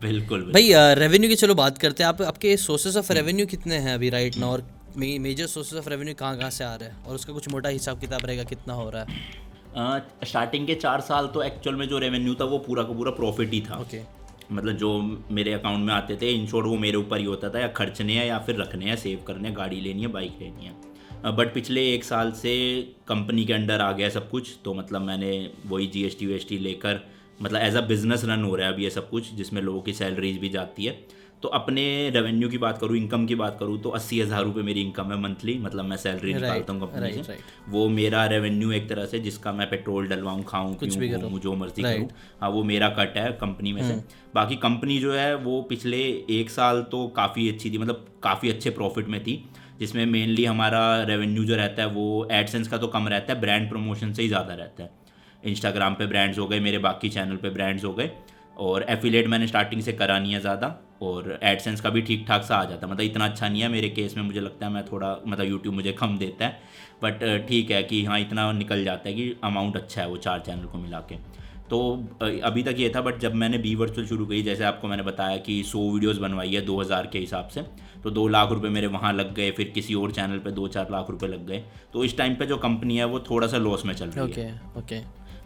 बिल्कुल बिल्कुल। भाई रेवेन्यू की चलो बात करते हैं। आप आपके सोर्सेज ऑफ़ रेवेन्यू कितने हैं अभी राइट ना और मेजर सोर्सेज ऑफ़ रेवेन्यू कहाँ कहाँ से आ रहे हैं? और उसका कुछ मोटा हिसाब किताब रहेगा कितना हो रहा है? स्टार्टिंग के चार साल तो एक्चुअल में जो रेवेन्यू था वो पूरा का पूरा प्रॉफिट ही था। ओके मतलब जो मेरे अकाउंट में आते थे, इन वो मेरे ऊपर ही होता था, या खर्चने हैं या फिर रखने हैं सेव करने हैं, गाड़ी लेनी है बाइक लेनी है। बट पिछले एक साल से कंपनी के अंडर आ गया सब कुछ तो मतलब मैंने वही G S T V S T लेकर मतलब एज अ बिज़नेस रन हो रहा है अभी ये सब कुछ, जिसमें लोगों की सैलरीज भी जाती है। तो अपने रेवेन्यू की बात करूँ इनकम की बात करूँ तो अस्सी हज़ार रुपये मेरी इनकम है मंथली मतलब मैं सैलरी निकालता हूँ कंपनी से। वो मेरा रेवेन्यू एक तरह से जिसका मैं पेट्रोल डलवाऊँ खाऊँ कुछ भी करूँ। जो मर्ज़ी करूँ हाँ वो मेरा कट है कंपनी में हम्म। से बाकी कंपनी जो है वो पिछले एक साल तो काफ़ी अच्छी थी मतलब काफ़ी अच्छे प्रॉफिट में थी जिसमें मेनली हमारा रेवेन्यू जो रहता है वो एडसेंस का तो कम रहता है ब्रांड प्रमोशन से ही ज़्यादा रहता है। इंस्टाग्राम पे ब्रांड्स हो गए मेरे बाकी चैनल पे ब्रांड्स हो गए और एफिलेट मैंने स्टार्टिंग से करा नहीं है ज़्यादा। और एडसेंस का भी ठीक ठाक सा आ जाता है। मतलब इतना अच्छा नहीं है मेरे केस में मुझे लगता है मैं थोड़ा मतलब यूट्यूब मुझे कम देता है। बट ठीक है कि हाँ इतना निकल जाता है कि अमाउंट अच्छा है वो चार चैनल को मिला के। तो अभी तक ये था बट जब मैंने बी वर्चुअल शुरू की जैसे आपको मैंने बताया कि सौ वीडियोस बनवाई है दो हज़ार के हिसाब से तो दो लाख रुपए मेरे वहाँ लग गए फिर किसी और चैनल पे दो चार लाख रुपए लग गए। तो इस टाइम पे जो कंपनी है वो थोड़ा सा लॉस में चल रही है। ओके ओके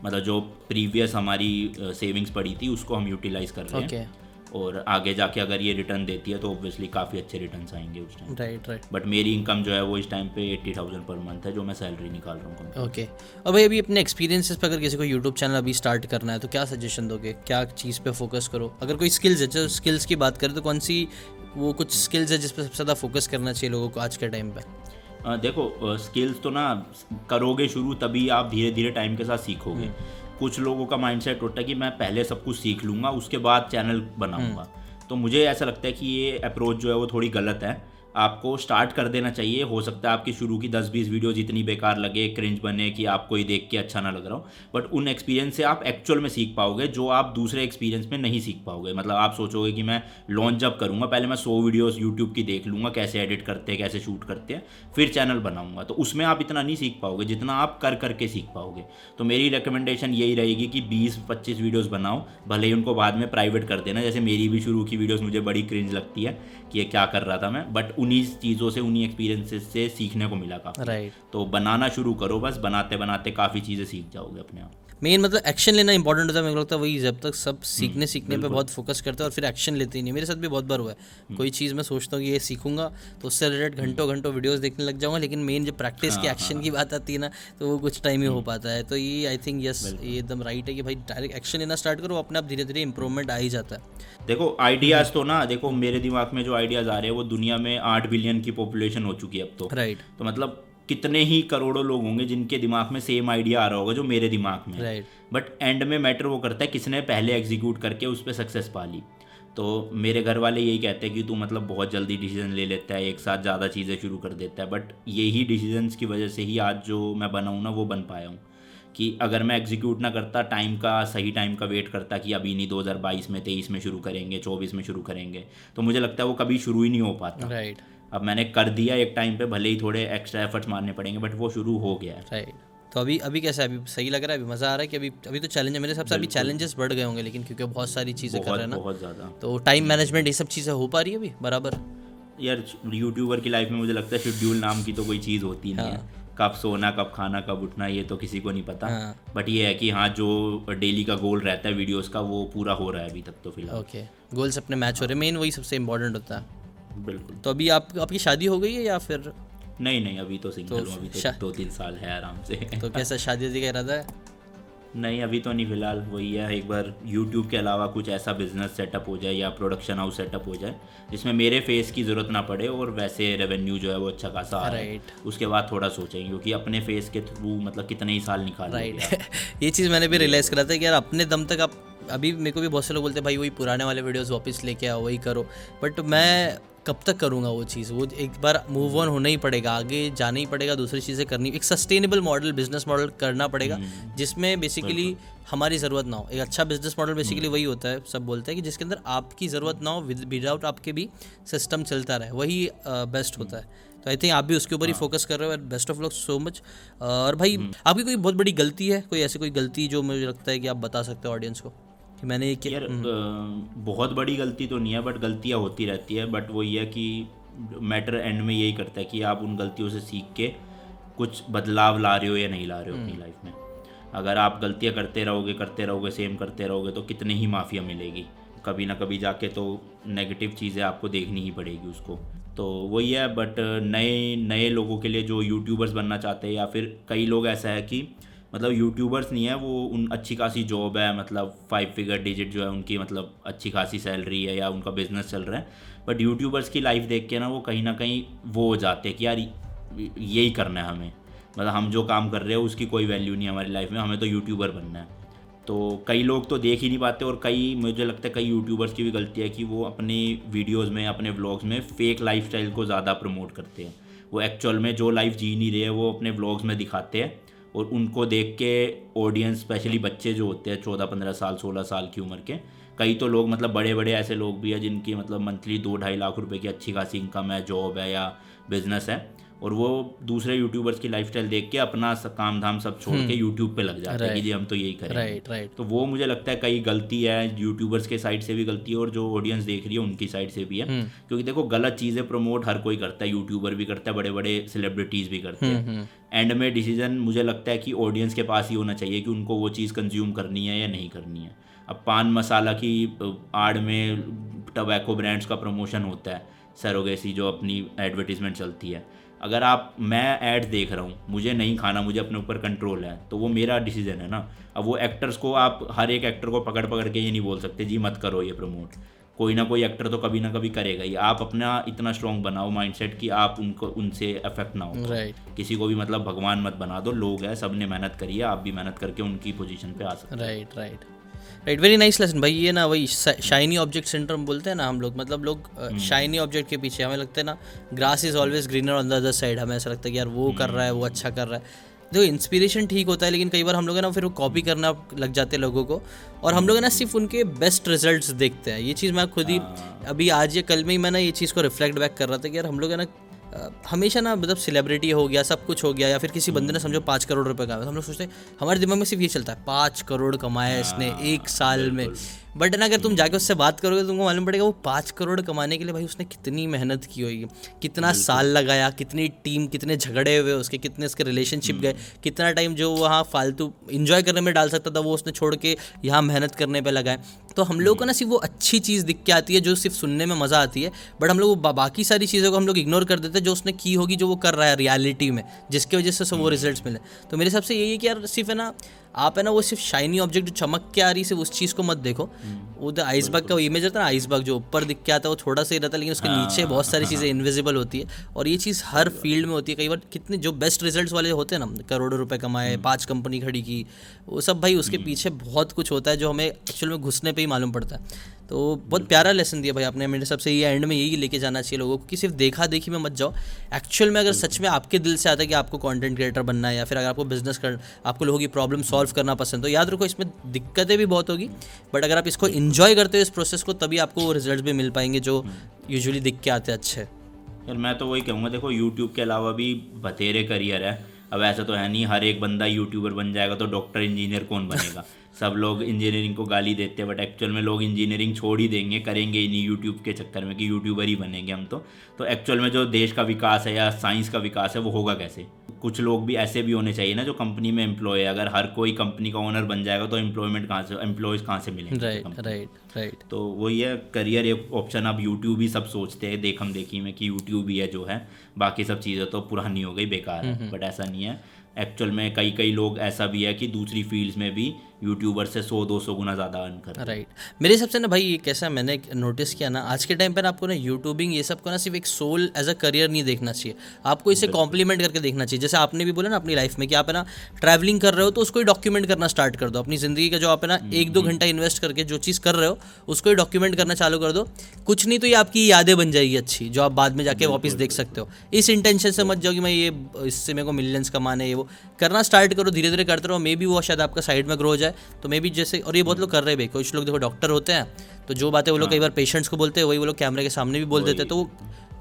मतलब जो प्रीवियस हमारी सेविंग्स पड़ी थी उसको हम यूटिलाइज कर रहे ओके हैं और आगे जाके अगर ये रिटर्न देती है तो ऑब्वियसली काफ़ी अच्छे रिटर्न आएँगे उस टाइम राइट राइट बट मेरी इनकम जो है वो इस टाइम पे एट्टी थाउज़ेंड पर मंथ है जो मैं सैलरी निकाल रहा हूँ ओके और भाई अभी अपने एक्सपीरियंसेस पे अगर किसी को यूट्यूब चैनल अभी स्टार्ट करना है तो क्या सजेशन दोगे? क्या चीज़ पे फोकस करो? अगर कोई स्किल्स है चलो स्किल्स की बात करें तो कौन सी वो कुछ स्किल्स है जिस पे सबसे ज़्यादा फोकस करना चाहिए लोगों को आज के टाइम पे? अ, देखो स्किल्स तो ना करोगे शुरू तभी आप धीरे धीरे टाइम के साथ सीखोगे। हम्म। कुछ लोगों का माइंड सेट होता है कि मैं पहले सब कुछ सीख लूँगा उसके बाद चैनल बनाऊँगा हम्म। तो मुझे ऐसा लगता है कि ये अप्रोच जो है वो थोड़ी गलत है आपको स्टार्ट कर देना चाहिए। हो सकता है आपकी शुरू की दस बीस वीडियो जितनी बेकार लगे क्रिंज बने कि आपको ही देख के अच्छा ना लग रहा हो। बट उन एक्सपीरियंस से आप एक्चुअल में सीख पाओगे, जो आप दूसरे एक्सपीरियंस में नहीं सीख पाओगे। मतलब आप सोचोगे कि मैं लॉन्च जब करूँगा, पहले मैं सौ वीडियोज़ यूट्यूब की देख लूँगा, कैसे एडिट करते हैं, कैसे शूट करते हैं, फिर चैनल बनाऊँगा। तो उसमें आप इतना नहीं सीख पाओगे जितना आप कर करके सीख पाओगे। तो मेरी रिकमेंडेशन यही रहेगी कि बीस पच्चीस वीडियोज़ बनाओ, भले ही उनको बाद में प्राइवेट कर देना। जैसे मेरी भी शुरू की वीडियोज़ मुझे बड़ी क्रिंज लगती है कि ये क्या कर रहा था मैं। बट उन्हीं चीज़ों से उन्हीं एक्सपीरियंसेस से सीखने को मिला काफ़ी। राइट तो बनाना शुरू करो बस बनाते बनाते काफ़ी चीज़ें सीख जाओगे अपने आप। मेन मतलब एक्शन लेना इंपॉर्टेंट होता है मेरे को लगता है वही जब तक सब हम्म, सीखने सीखने पे बहुत फोकस करते हैं और फिर एक्शन लेते ही नहीं मेरे साथ भी बहुत बार हुआ है। हम्म। कोई चीज़ मैं सोचता हूँ कि ये सीखूँगा तो उससे रिलेटेड घंटों घंटों वीडियोस देखने लग जाऊँगा लेकिन मेन जब प्रैक्टिस हाँ, की एक्शन की बात आती है ना तो वो कुछ टाइम ही हम्म। हो पाता है। तो ये आई थिंक यस ये एकदम राइट है कि भाई डायरेक्ट एक्शन लेना स्टार्ट करो अपने आप धीरे धीरे इंप्रूवमेंट आ ही जाता है। देखो आइडियाज़ तो ना देखो मेरे दिमाग में जो आइडियाज़ आ रहे हैं वो दुनिया में आठ बिलियन की पॉपुलेशन हो चुकी है अब तो। राइट तो मतलब कितने ही करोड़ों लोग होंगे जिनके दिमाग में सेम आइडिया आ रहा होगा जो मेरे दिमाग में राइट बट एंड में मैटर वो करता है किसने पहले एग्जीक्यूट करके उस पर सक्सेस पा ली। तो मेरे घर वाले यही कहते हैं कि तू मतलब बहुत जल्दी डिसीज़न ले लेता है एक साथ ज़्यादा चीज़ें शुरू कर देता है। बट यही डिसीजंस की वजह से ही आज जो मैं बना हूँ ना वो बन पाया हूँ। कि अगर मैं एग्जीक्यूट ना करता टाइम का सही टाइम का वेट करता कि अभी नहीं 2022 में 23 में शुरू करेंगे 24 में शुरू करेंगे तो मुझे लगता है वो कभी शुरू ही नहीं हो पाता। राइट अब मैंने कर दिया एक टाइम पे भले ही थोड़े एक्स्ट्रा एफर्ट्स मारने पड़ेंगे बट वो शुरू हो गया है। राइट तो अभी अभी कैसा है? अभी सही लग रहा है? अभी मज़ा आ रहा है कि अभी अभी तो चैलेंज है। मेरे हिसाब से अभी चैलेंजेस बढ़ गए होंगे लेकिन क्योंकि बहुत सारी चीज़ें कर रहे हैं ना। बहुत ज़्यादा। तो टाइम मैनेजमेंट ये सब चीज़ें हो पा रही है अभी? बराबर। यार यूट्यूबर की लाइफ में मुझे लगता है शेड्यूल नाम की तो कोई चीज़ होती नहीं है। कब सोना कब खाना कब उठना ये तो किसी को नहीं पता। हाँ। बट ये है कि हाँ जो डेली का गोल रहता है वीडियोस का वो पूरा हो रहा है अभी तक तो फ़िलहाल। ओके गोल्स अपने मैच हो रहे हैं। मेन वही सबसे इंपॉर्टेंट होता है। बिल्कुल। तो अभी आप आपकी शादी हो गई है या फिर? नहीं नहीं अभी तो सिंगल तो हूँ अभी तो शा- दो तीन साल है आराम से। तो कैसा शादी वादी का इरादा है? नहीं अभी तो नहीं फ़िलहाल वही है एक बार यूट्यूब के अलावा कुछ ऐसा बिज़नेस सेटअप हो जाए या प्रोडक्शन हाउस सेटअप हो जाए जिसमें मेरे फेस की ज़रूरत ना पड़े और वैसे रेवेन्यू जो है वो अच्छा खासा आ रहा। है उसके बाद थोड़ा सोचेंगे क्योंकि अपने फेस के थ्रू मतलब कितने ही साल निकाल राइट ये चीज़ मैंने भी रियलाइज़ करा था कि यार अपने दम तक आप अभी मेरे को भी बहुत से लोग बोलते हैं भाई वही पुराने वाले वीडियोस वापस लेके आओ वही करो. बट मैं कब तक करूँगा वो चीज़? वो एक बार मूव ऑन होना ही पड़ेगा आगे जाना ही पड़ेगा दूसरी चीज़ें करनी एक सस्टेनेबल मॉडल बिज़नेस मॉडल करना पड़ेगा जिसमें बेसिकली हमारी ज़रूरत ना हो। एक अच्छा बिज़नेस मॉडल बेसिकली वही होता है सब बोलते हैं कि जिसके अंदर आपकी ज़रूरत ना हो विदाउट आपके भी सिस्टम चलता रहे वही बेस्ट होता है। तो आई थिंक आप भी उसके ऊपर ही फोकस कर रहे हो best of luck so much और भाई आपकी कोई बहुत बड़ी गलती है? कोई ऐसी कोई गलती जो मुझे लगता है कि आप बता सकते हो ऑडियंस को? कि मैंने ये किया यार बहुत बड़ी गलती तो नहीं है बट गलतियाँ होती रहती है बट वो ये है कि मैटर एंड में यही करता है कि आप उन गलतियों से सीख के कुछ बदलाव ला रहे हो या नहीं ला रहे हो अपनी लाइफ में। अगर आप गलतियाँ करते रहोगे करते रहोगे सेम करते रहोगे तो कितने ही माफिया मिलेगी। कभी ना कभी जाके तो नेगेटिव चीज़ें आपको देखनी ही पड़ेगी उसको। तो वही है बट नए नए लोगों के लिए जो यूट्यूबर्स बनना चाहते हैं या फिर कई लोग ऐसा है कि मतलब यूट्यूबर्स नहीं है, वो उन अच्छी खासी जॉब है मतलब फाइव फिगर डिजिट जो है उनकी मतलब अच्छी खासी सैलरी है या उनका बिज़नेस चल रहा है। बट यूट्यूबर्स की लाइफ देख के ना वो कहीं ना कहीं वो हो जाते हैं कि यार, यही करना है हमें। मतलब हम जो काम कर रहे हैं, उसकी कोई वैल्यू नहीं हमारी लाइफ में, हमें तो यूट्यूबर बनना है। तो कई लोग तो देख ही नहीं पाते और कई, मुझे लगता है कई यूट्यूबर्स की भी गलती है कि वो अपनी वीडियोज़ में, अपने व्लॉग्स में फेक लाइफ को ज़्यादा प्रमोट करते हैं। वो एक्चुअल में जो लाइफ जी नहीं रहे वो अपने व्लॉग्स में दिखाते हैं। और उनको देख के ऑडियंस स्पेशली बच्चे जो होते हैं, चौदह, पंद्रह साल, सोलह साल की उम्र के, कई तो लोग मतलब बड़े बड़े ऐसे लोग भी हैं जिनकी मतलब मंथली दो ढाई लाख रुपए की अच्छी खासी इनकम है जॉब है या बिज़नेस है। और वो दूसरे यूट्यूबर्स की लाइफस्टाइल देख के अपना काम धाम सब छोड़ के यूट्यूब पे लग जाते हैं कि जी हम तो यही करेंगे। राइट राइट तो वो मुझे लगता है कई गलती है यूट्यूबर्स के साइड से भी गलती है और जो ऑडियंस देख रही है उनकी साइड से भी है। क्योंकि देखो गलत चीज़ें प्रमोट हर कोई करता है यूट्यूबर भी करता है बड़े बड़े सेलिब्रिटीज़ भी करते हैं। एंड में डिसीज़न मुझे लगता है कि ऑडियंस के पास ही होना चाहिए कि उनको वो चीज़ कंज्यूम करनी है या नहीं करनी है। अब पान मसाला की आड़ में टबैको ब्रांड्स का प्रमोशन होता है सरोगेसी जो अपनी एडवर्टीजमेंट चलती है। अगर आप मैं ऐड देख रहा हूँ मुझे नहीं खाना मुझे अपने ऊपर कंट्रोल है तो वो मेरा डिसीज़न है ना। अब वो एक्टर्स को आप हर एक एक्टर को पकड़ पकड़ के ये नहीं बोल सकते जी मत करो ये प्रमोट कोई ना कोई एक्टर तो कभी ना कभी करेगा ही। आप अपना इतना स्ट्रॉन्ग बनाओ माइंडसेट कि आप उनको उनसे अफेक्ट ना हो राइट किसी को भी मतलब भगवान मत बना दो लोग हैं सबने मेहनत करी है आप भी मेहनत करके उनकी पोजीशन पे आ सकते right right right very nice lesson भाई ये ना वही शाइनी ऑब्जेक्ट सिंड्रोम बोलते हैं ना हम लोग। मतलब लोग शाइनी ऑब्जेक्ट के पीछे हमें लगता है ना grass is always greener on the other side हमें ऐसा लगता है कि यार वो कर रहा है वो अच्छा कर रहा है। देखो इंस्पिरेशन ठीक होता है लेकिन कई बार हम लोग है ना फिर वो कॉपी करना लग जाते हैं लोगों को। और हम लोग है ना सिर्फ़ उनके बेस्ट रिजल्ट्स देखते हैं। ये चीज़ मैं खुद ही अभी आज या कल में ही मैं ना ये चीज़ को रिफ्लेक्ट बैक कर रहा था कि यार हम लोग है ना हमेशा ना मतलब सेलिब्रिटी हो गया सब कुछ हो गया या फिर किसी बंदे ने समझो पाँच करोड़ रुपए कमाया तो हम लोग सोचते हैं हमारे दिमाग में सिर्फ़ ये चलता है पाँच करोड़ कमाया इसने एक साल में। बट ना अगर तुम जाके उससे बात करोगे तो तुमको मालूम पड़ेगा वो पाँच करोड़ कमाने के लिए भाई उसने कितनी मेहनत की होगी कितना साल लगाया कितनी टीम कितने झगड़े हुए उसके कितने उसके रिलेशनशिप गए कितना टाइम जो वहाँ फालतू इंजॉय करने में डाल सकता था वो उसने छोड़ के यहाँ मेहनत करने पर लगाए। तो हम लोगों को ना सिर्फ़ वो अच्छी चीज़ दिख के आती है जो सिर्फ़ सुनने में मज़ा आती है बट हम लोग बाकी सारी चीज़ों को हम लोग इग्नोर कर देते हैं जो उसने की होगी जो वो कर रहा है रियलिटी में जिसकी वजह से सब वो रिजल्ट्स मिले। तो मेरे हिसाब से यही है कि यार सिर्फ़ है ना आप है ना वो सिर्फ़ शाइनी ऑब्जेक्ट जो चमक के आ रही है सिर्फ़ उस चीज़ को मत देखो। वो द आइसबर्ग का वो इमेज रहता है ना आइसबर्ग जो ऊपर दिख के आता है वो थोड़ा सा ही रहता है लेकिन उसके नीचे बहुत सारी चीज़ें इनविजिबल होती है और ये चीज़ हर फ़ील्ड में होती है। कई बार कितने जो बेस्ट रिज़ल्ट वाले होते हैं ना करोड़ों रुपए कमाए पाँच कंपनी खड़ी की वो सब भाई उसके पीछे बहुत कुछ होता है जो हमें एक्चुअल में घुसने पर ही मालूम पड़ता है। तो बहुत प्यारा लेसन दिया भाई आपने। मेरे हिसाब से ये एंड में यही लेके जाना चाहिए लोगों को कि सिर्फ़ देखा देखी में मत जाओ। एक्चुअल में अगर सच में आपके दिल से आता है कि आपको कंटेंट क्रिएटर बनना है या फिर अगर आपको बिज़नेस कर आपको लोगों की प्रॉब्लम सॉल्व करना पसंद तो याद रखो इसमें दिक्कतें भी बहुत होगी। बट अगर आप इसको इन्जॉय करते हो इस प्रोसेस को तभी आपको वो रिज़ल्ट भी मिल पाएँगे जो यूजुअली दिख के आते हैं अच्छे। यार मैं तो वही कहूँगा देखो यूट्यूब के अलावा भी बतेरे करियर है। अब ऐसा तो है नहीं हर एक बंदा यूट्यूबर बन जाएगा तो डॉक्टर इंजीनियर कौन बनेगा? सब लोग इंजीनियरिंग को गाली देते हैं बट एक्चुअल में लोग इंजीनियरिंग छोड़ ही देंगे करेंगे ही नहीं यूट्यूब के चक्कर में कि यूट्यूबर ही बनेंगे हम तो। तो एक्चुअल में जो देश का विकास है या साइंस का विकास है वो होगा कैसे? कुछ लोग भी ऐसे भी होने चाहिए ना जो कंपनी में एम्प्लॉय है। अगर हर कोई कंपनी का ओनर बन जाएगा तो एम्प्लॉयमेंट कहाँ से एम्प्लॉयज़ कहाँ से मिलेंगे राइट राइट राइट तो वही है करियर एक ऑप्शन अब यूट्यूब ही सब सोचते हैं देख हम देखी में कि यूट्यूब ही है जो है। बाकी सब चीज़ें तो पुरानी हो गई बेकार है। बट ऐसा नहीं है। एक्चुअल में कई कई लोग ऐसा भी है कि दूसरी फील्ड्स में भी यूट्यूबर से सौ दो सौ गुना ज़्यादा अर्न कर। राइट मेरे हिसाब से ना भाई ये कैसा मैंने नोटिस किया ना आज के टाइम पर आपको ना यूट्यूबिंग ये सबको ना सिर्फ़ एक सोल एज अ करियर नहीं देखना चाहिए। आपको इसे कॉम्प्लीमेंट करके देखना चाहिए। जैसे आपने भी बोला ना अपनी लाइफ में कि आप है ना ट्रैवलिंग कर रहे हो तो उसको ही डॉक्यूमेंट करना स्टार्ट कर दो। अपनी ज़िंदगी का जो आप है ना एक दो घंटा इन्वेस्ट करके जो चीज़ कर रहे हो उसको ही डॉक्यूमेंट करना चालू कर दो। कुछ नहीं तो ये आपकी यादें बन जाएगी अच्छी जो आप बाद में जाके वापस देख सकते हो। इस इंटेंशन से मत जाओ कि मैं ये इससे मेरे को मिलियंस कमाने ये वो। करना स्टार्ट करो धीरे धीरे करते रहो। मे बी वो शायद आपका साइड में ग्रो हो जाए। तो मे बी जैसे और ये बहुत लोग कर रहे हैं भाई कुछ लोग देखो डॉक्टर होते हैं तो जो बातें वो लोग कई बार पेशेंट्स को बोलते हैं वही वो लोग कैमरे के सामने भी बोल देते हैं तो वो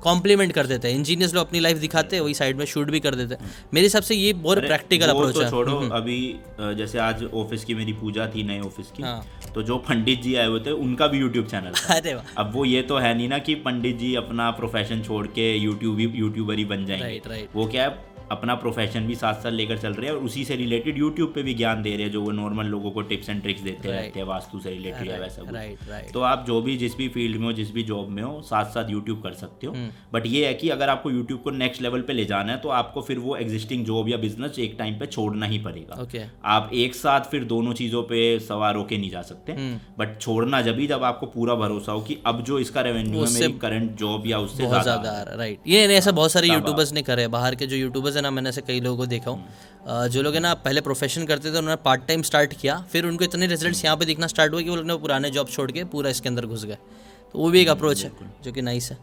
कॉम्प्लीमेंट कर देते हैं इंजीनियर्स लोग अपनी लाइफ दिखाते हैं वही साइड में शूट भी कर देते हैं। मेरे हिसाब से ये बहुत प्रैक्टिकल अप्रोच तो है। छोड़ो अभी जैसे आज ऑफ़िस की मेरी पूजा थी नए ऑफ़िस की हाँ। तो जो पंडित जी आए हुए थे उनका भी यूट्यूब चैनल अरे अब वो ये तो है नहीं ना कि पंडित जी अपना प्रोफेशन छोड़ के यूट्यूब यूट्यूबर ही बन जाएँगे। राइट वो क्या है अपना प्रोफेशन भी साथ साथ लेकर चल रहे हैं और उसी से रिलेटेड यूट्यूब पे भी ज्ञान दे रहे हैं जो वो नॉर्मल लोगों को टिप्स एंड ट्रिक्स देते Right. रहते हैं वास्तु से रिलेटेड या वैसा कुछ। तो आप जो भी जिस भी फ़ील्ड में हो जिस भी जॉब में हो साथ साथ यूट्यूब कर सकते हो। हम्म। बट ये है कि अगर आपको यूट्यूब को नेक्स्ट लेवल पे ले जाना है तो आपको फिर वो एग्जिस्टिंग जॉब या बिज़नेस एक टाइम पे छोड़ना ही पड़ेगा। आप एक साथ फिर दोनों चीज़ों पे सवार होके नहीं जा सकते। हम्म। बट छोड़ना जब ही जब आपको पूरा भरोसा हो कि अब जो इसका रेवेन्यू है मेरी करंट जॉब या उससे ज़्यादा राइट ये ऐसा बहुत सारे यूट्यूबर्स ने करे बाहर के जो यूट्यूबर्स हैं ना मैंने ऐसे कई लोगों को देखा हूँ। जो लोग है ना पहले प्रोफेशन करते थे उन्होंने पार्ट टाइम स्टार्ट किया फिर उनको इतने रिजल्ट्स यहाँ पे दिखना स्टार्ट हुआ कि वो लोग ने पुराने जॉब छोड़ के पूरा इसके अंदर घुस गए। तो वो भी एक अप्रोच है जो कि नाइस है।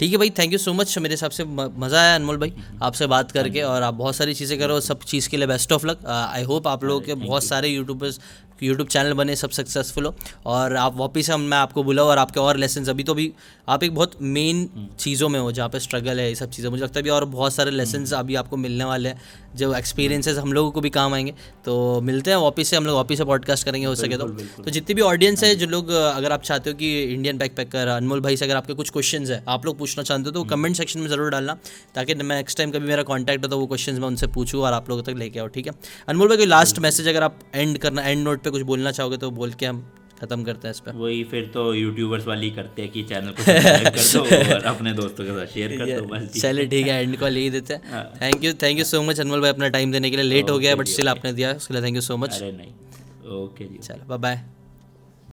ठीक है भाई थैंक यू सो मच मेरे हिसाब से मज़ा आया अनमोल भाई आपसे बात करके और आप बहुत सारी चीज़ें करो सब चीज़ के लिए best of luck I hope आप लोगों के बहुत सारे यूट्यूबर्स यूट्यूब चैनल बने सब सक्सेसफुल हो। और आप वापस हम मैं आपको बुलाऊँ और आपके और लेसन अभी तो भी आप एक बहुत मेन चीज़ों में हो जहाँ पे स्ट्रगल है ये सब चीज़ें। मुझे लगता है भी और बहुत सारे लेसन अभी आपको मिलने वाले हैं जो एक्सपीरियंसेस हम लोगों को भी काम आएँगे। तो मिलते हैं वापस से हम लोग वापस से पॉडकास्ट करेंगे हो सके तो। तो जितनी भी ऑडियंस है जो। लोग अगर आप चाहते हो कि इंडियन बैक पैकर अनमोल भाई से अगर आपके कुछ क्वेश्चंस है आप लोग पूछना चाहते हो तो कमेंट सेक्शन में ज़रूर डालना ताकि मैं नेक्स्ट टाइम कभी मेरा कॉन्टैक्ट हो तो वो क्वेश्चन मैं उनसे पूछूँ और आप लोगों तक लेके आओ ठीक है? अनमोल भाई कोई लास्ट मैसेज अगर आप एंड करना एंड नोट पे कुछ बोलना चाहोगे तो बोल के हम खत्म करते हैं इस पर वही फिर तो यूट्यूबर्स वाली करते हैं कि चैनल को सब्सक्राइब कर दो और अपने दोस्तों के साथ शेयर कर दो बस चलिए ठीक है एंड कॉल यही देते हैं। Thank you thank you so much Anmol भाई अपना टाइम देने के लिए लेट हो गया बट स्टिल आपने दिया उसके लिए थैंक यू सो मच अरे नहीं ओके जी चलो बाय बाय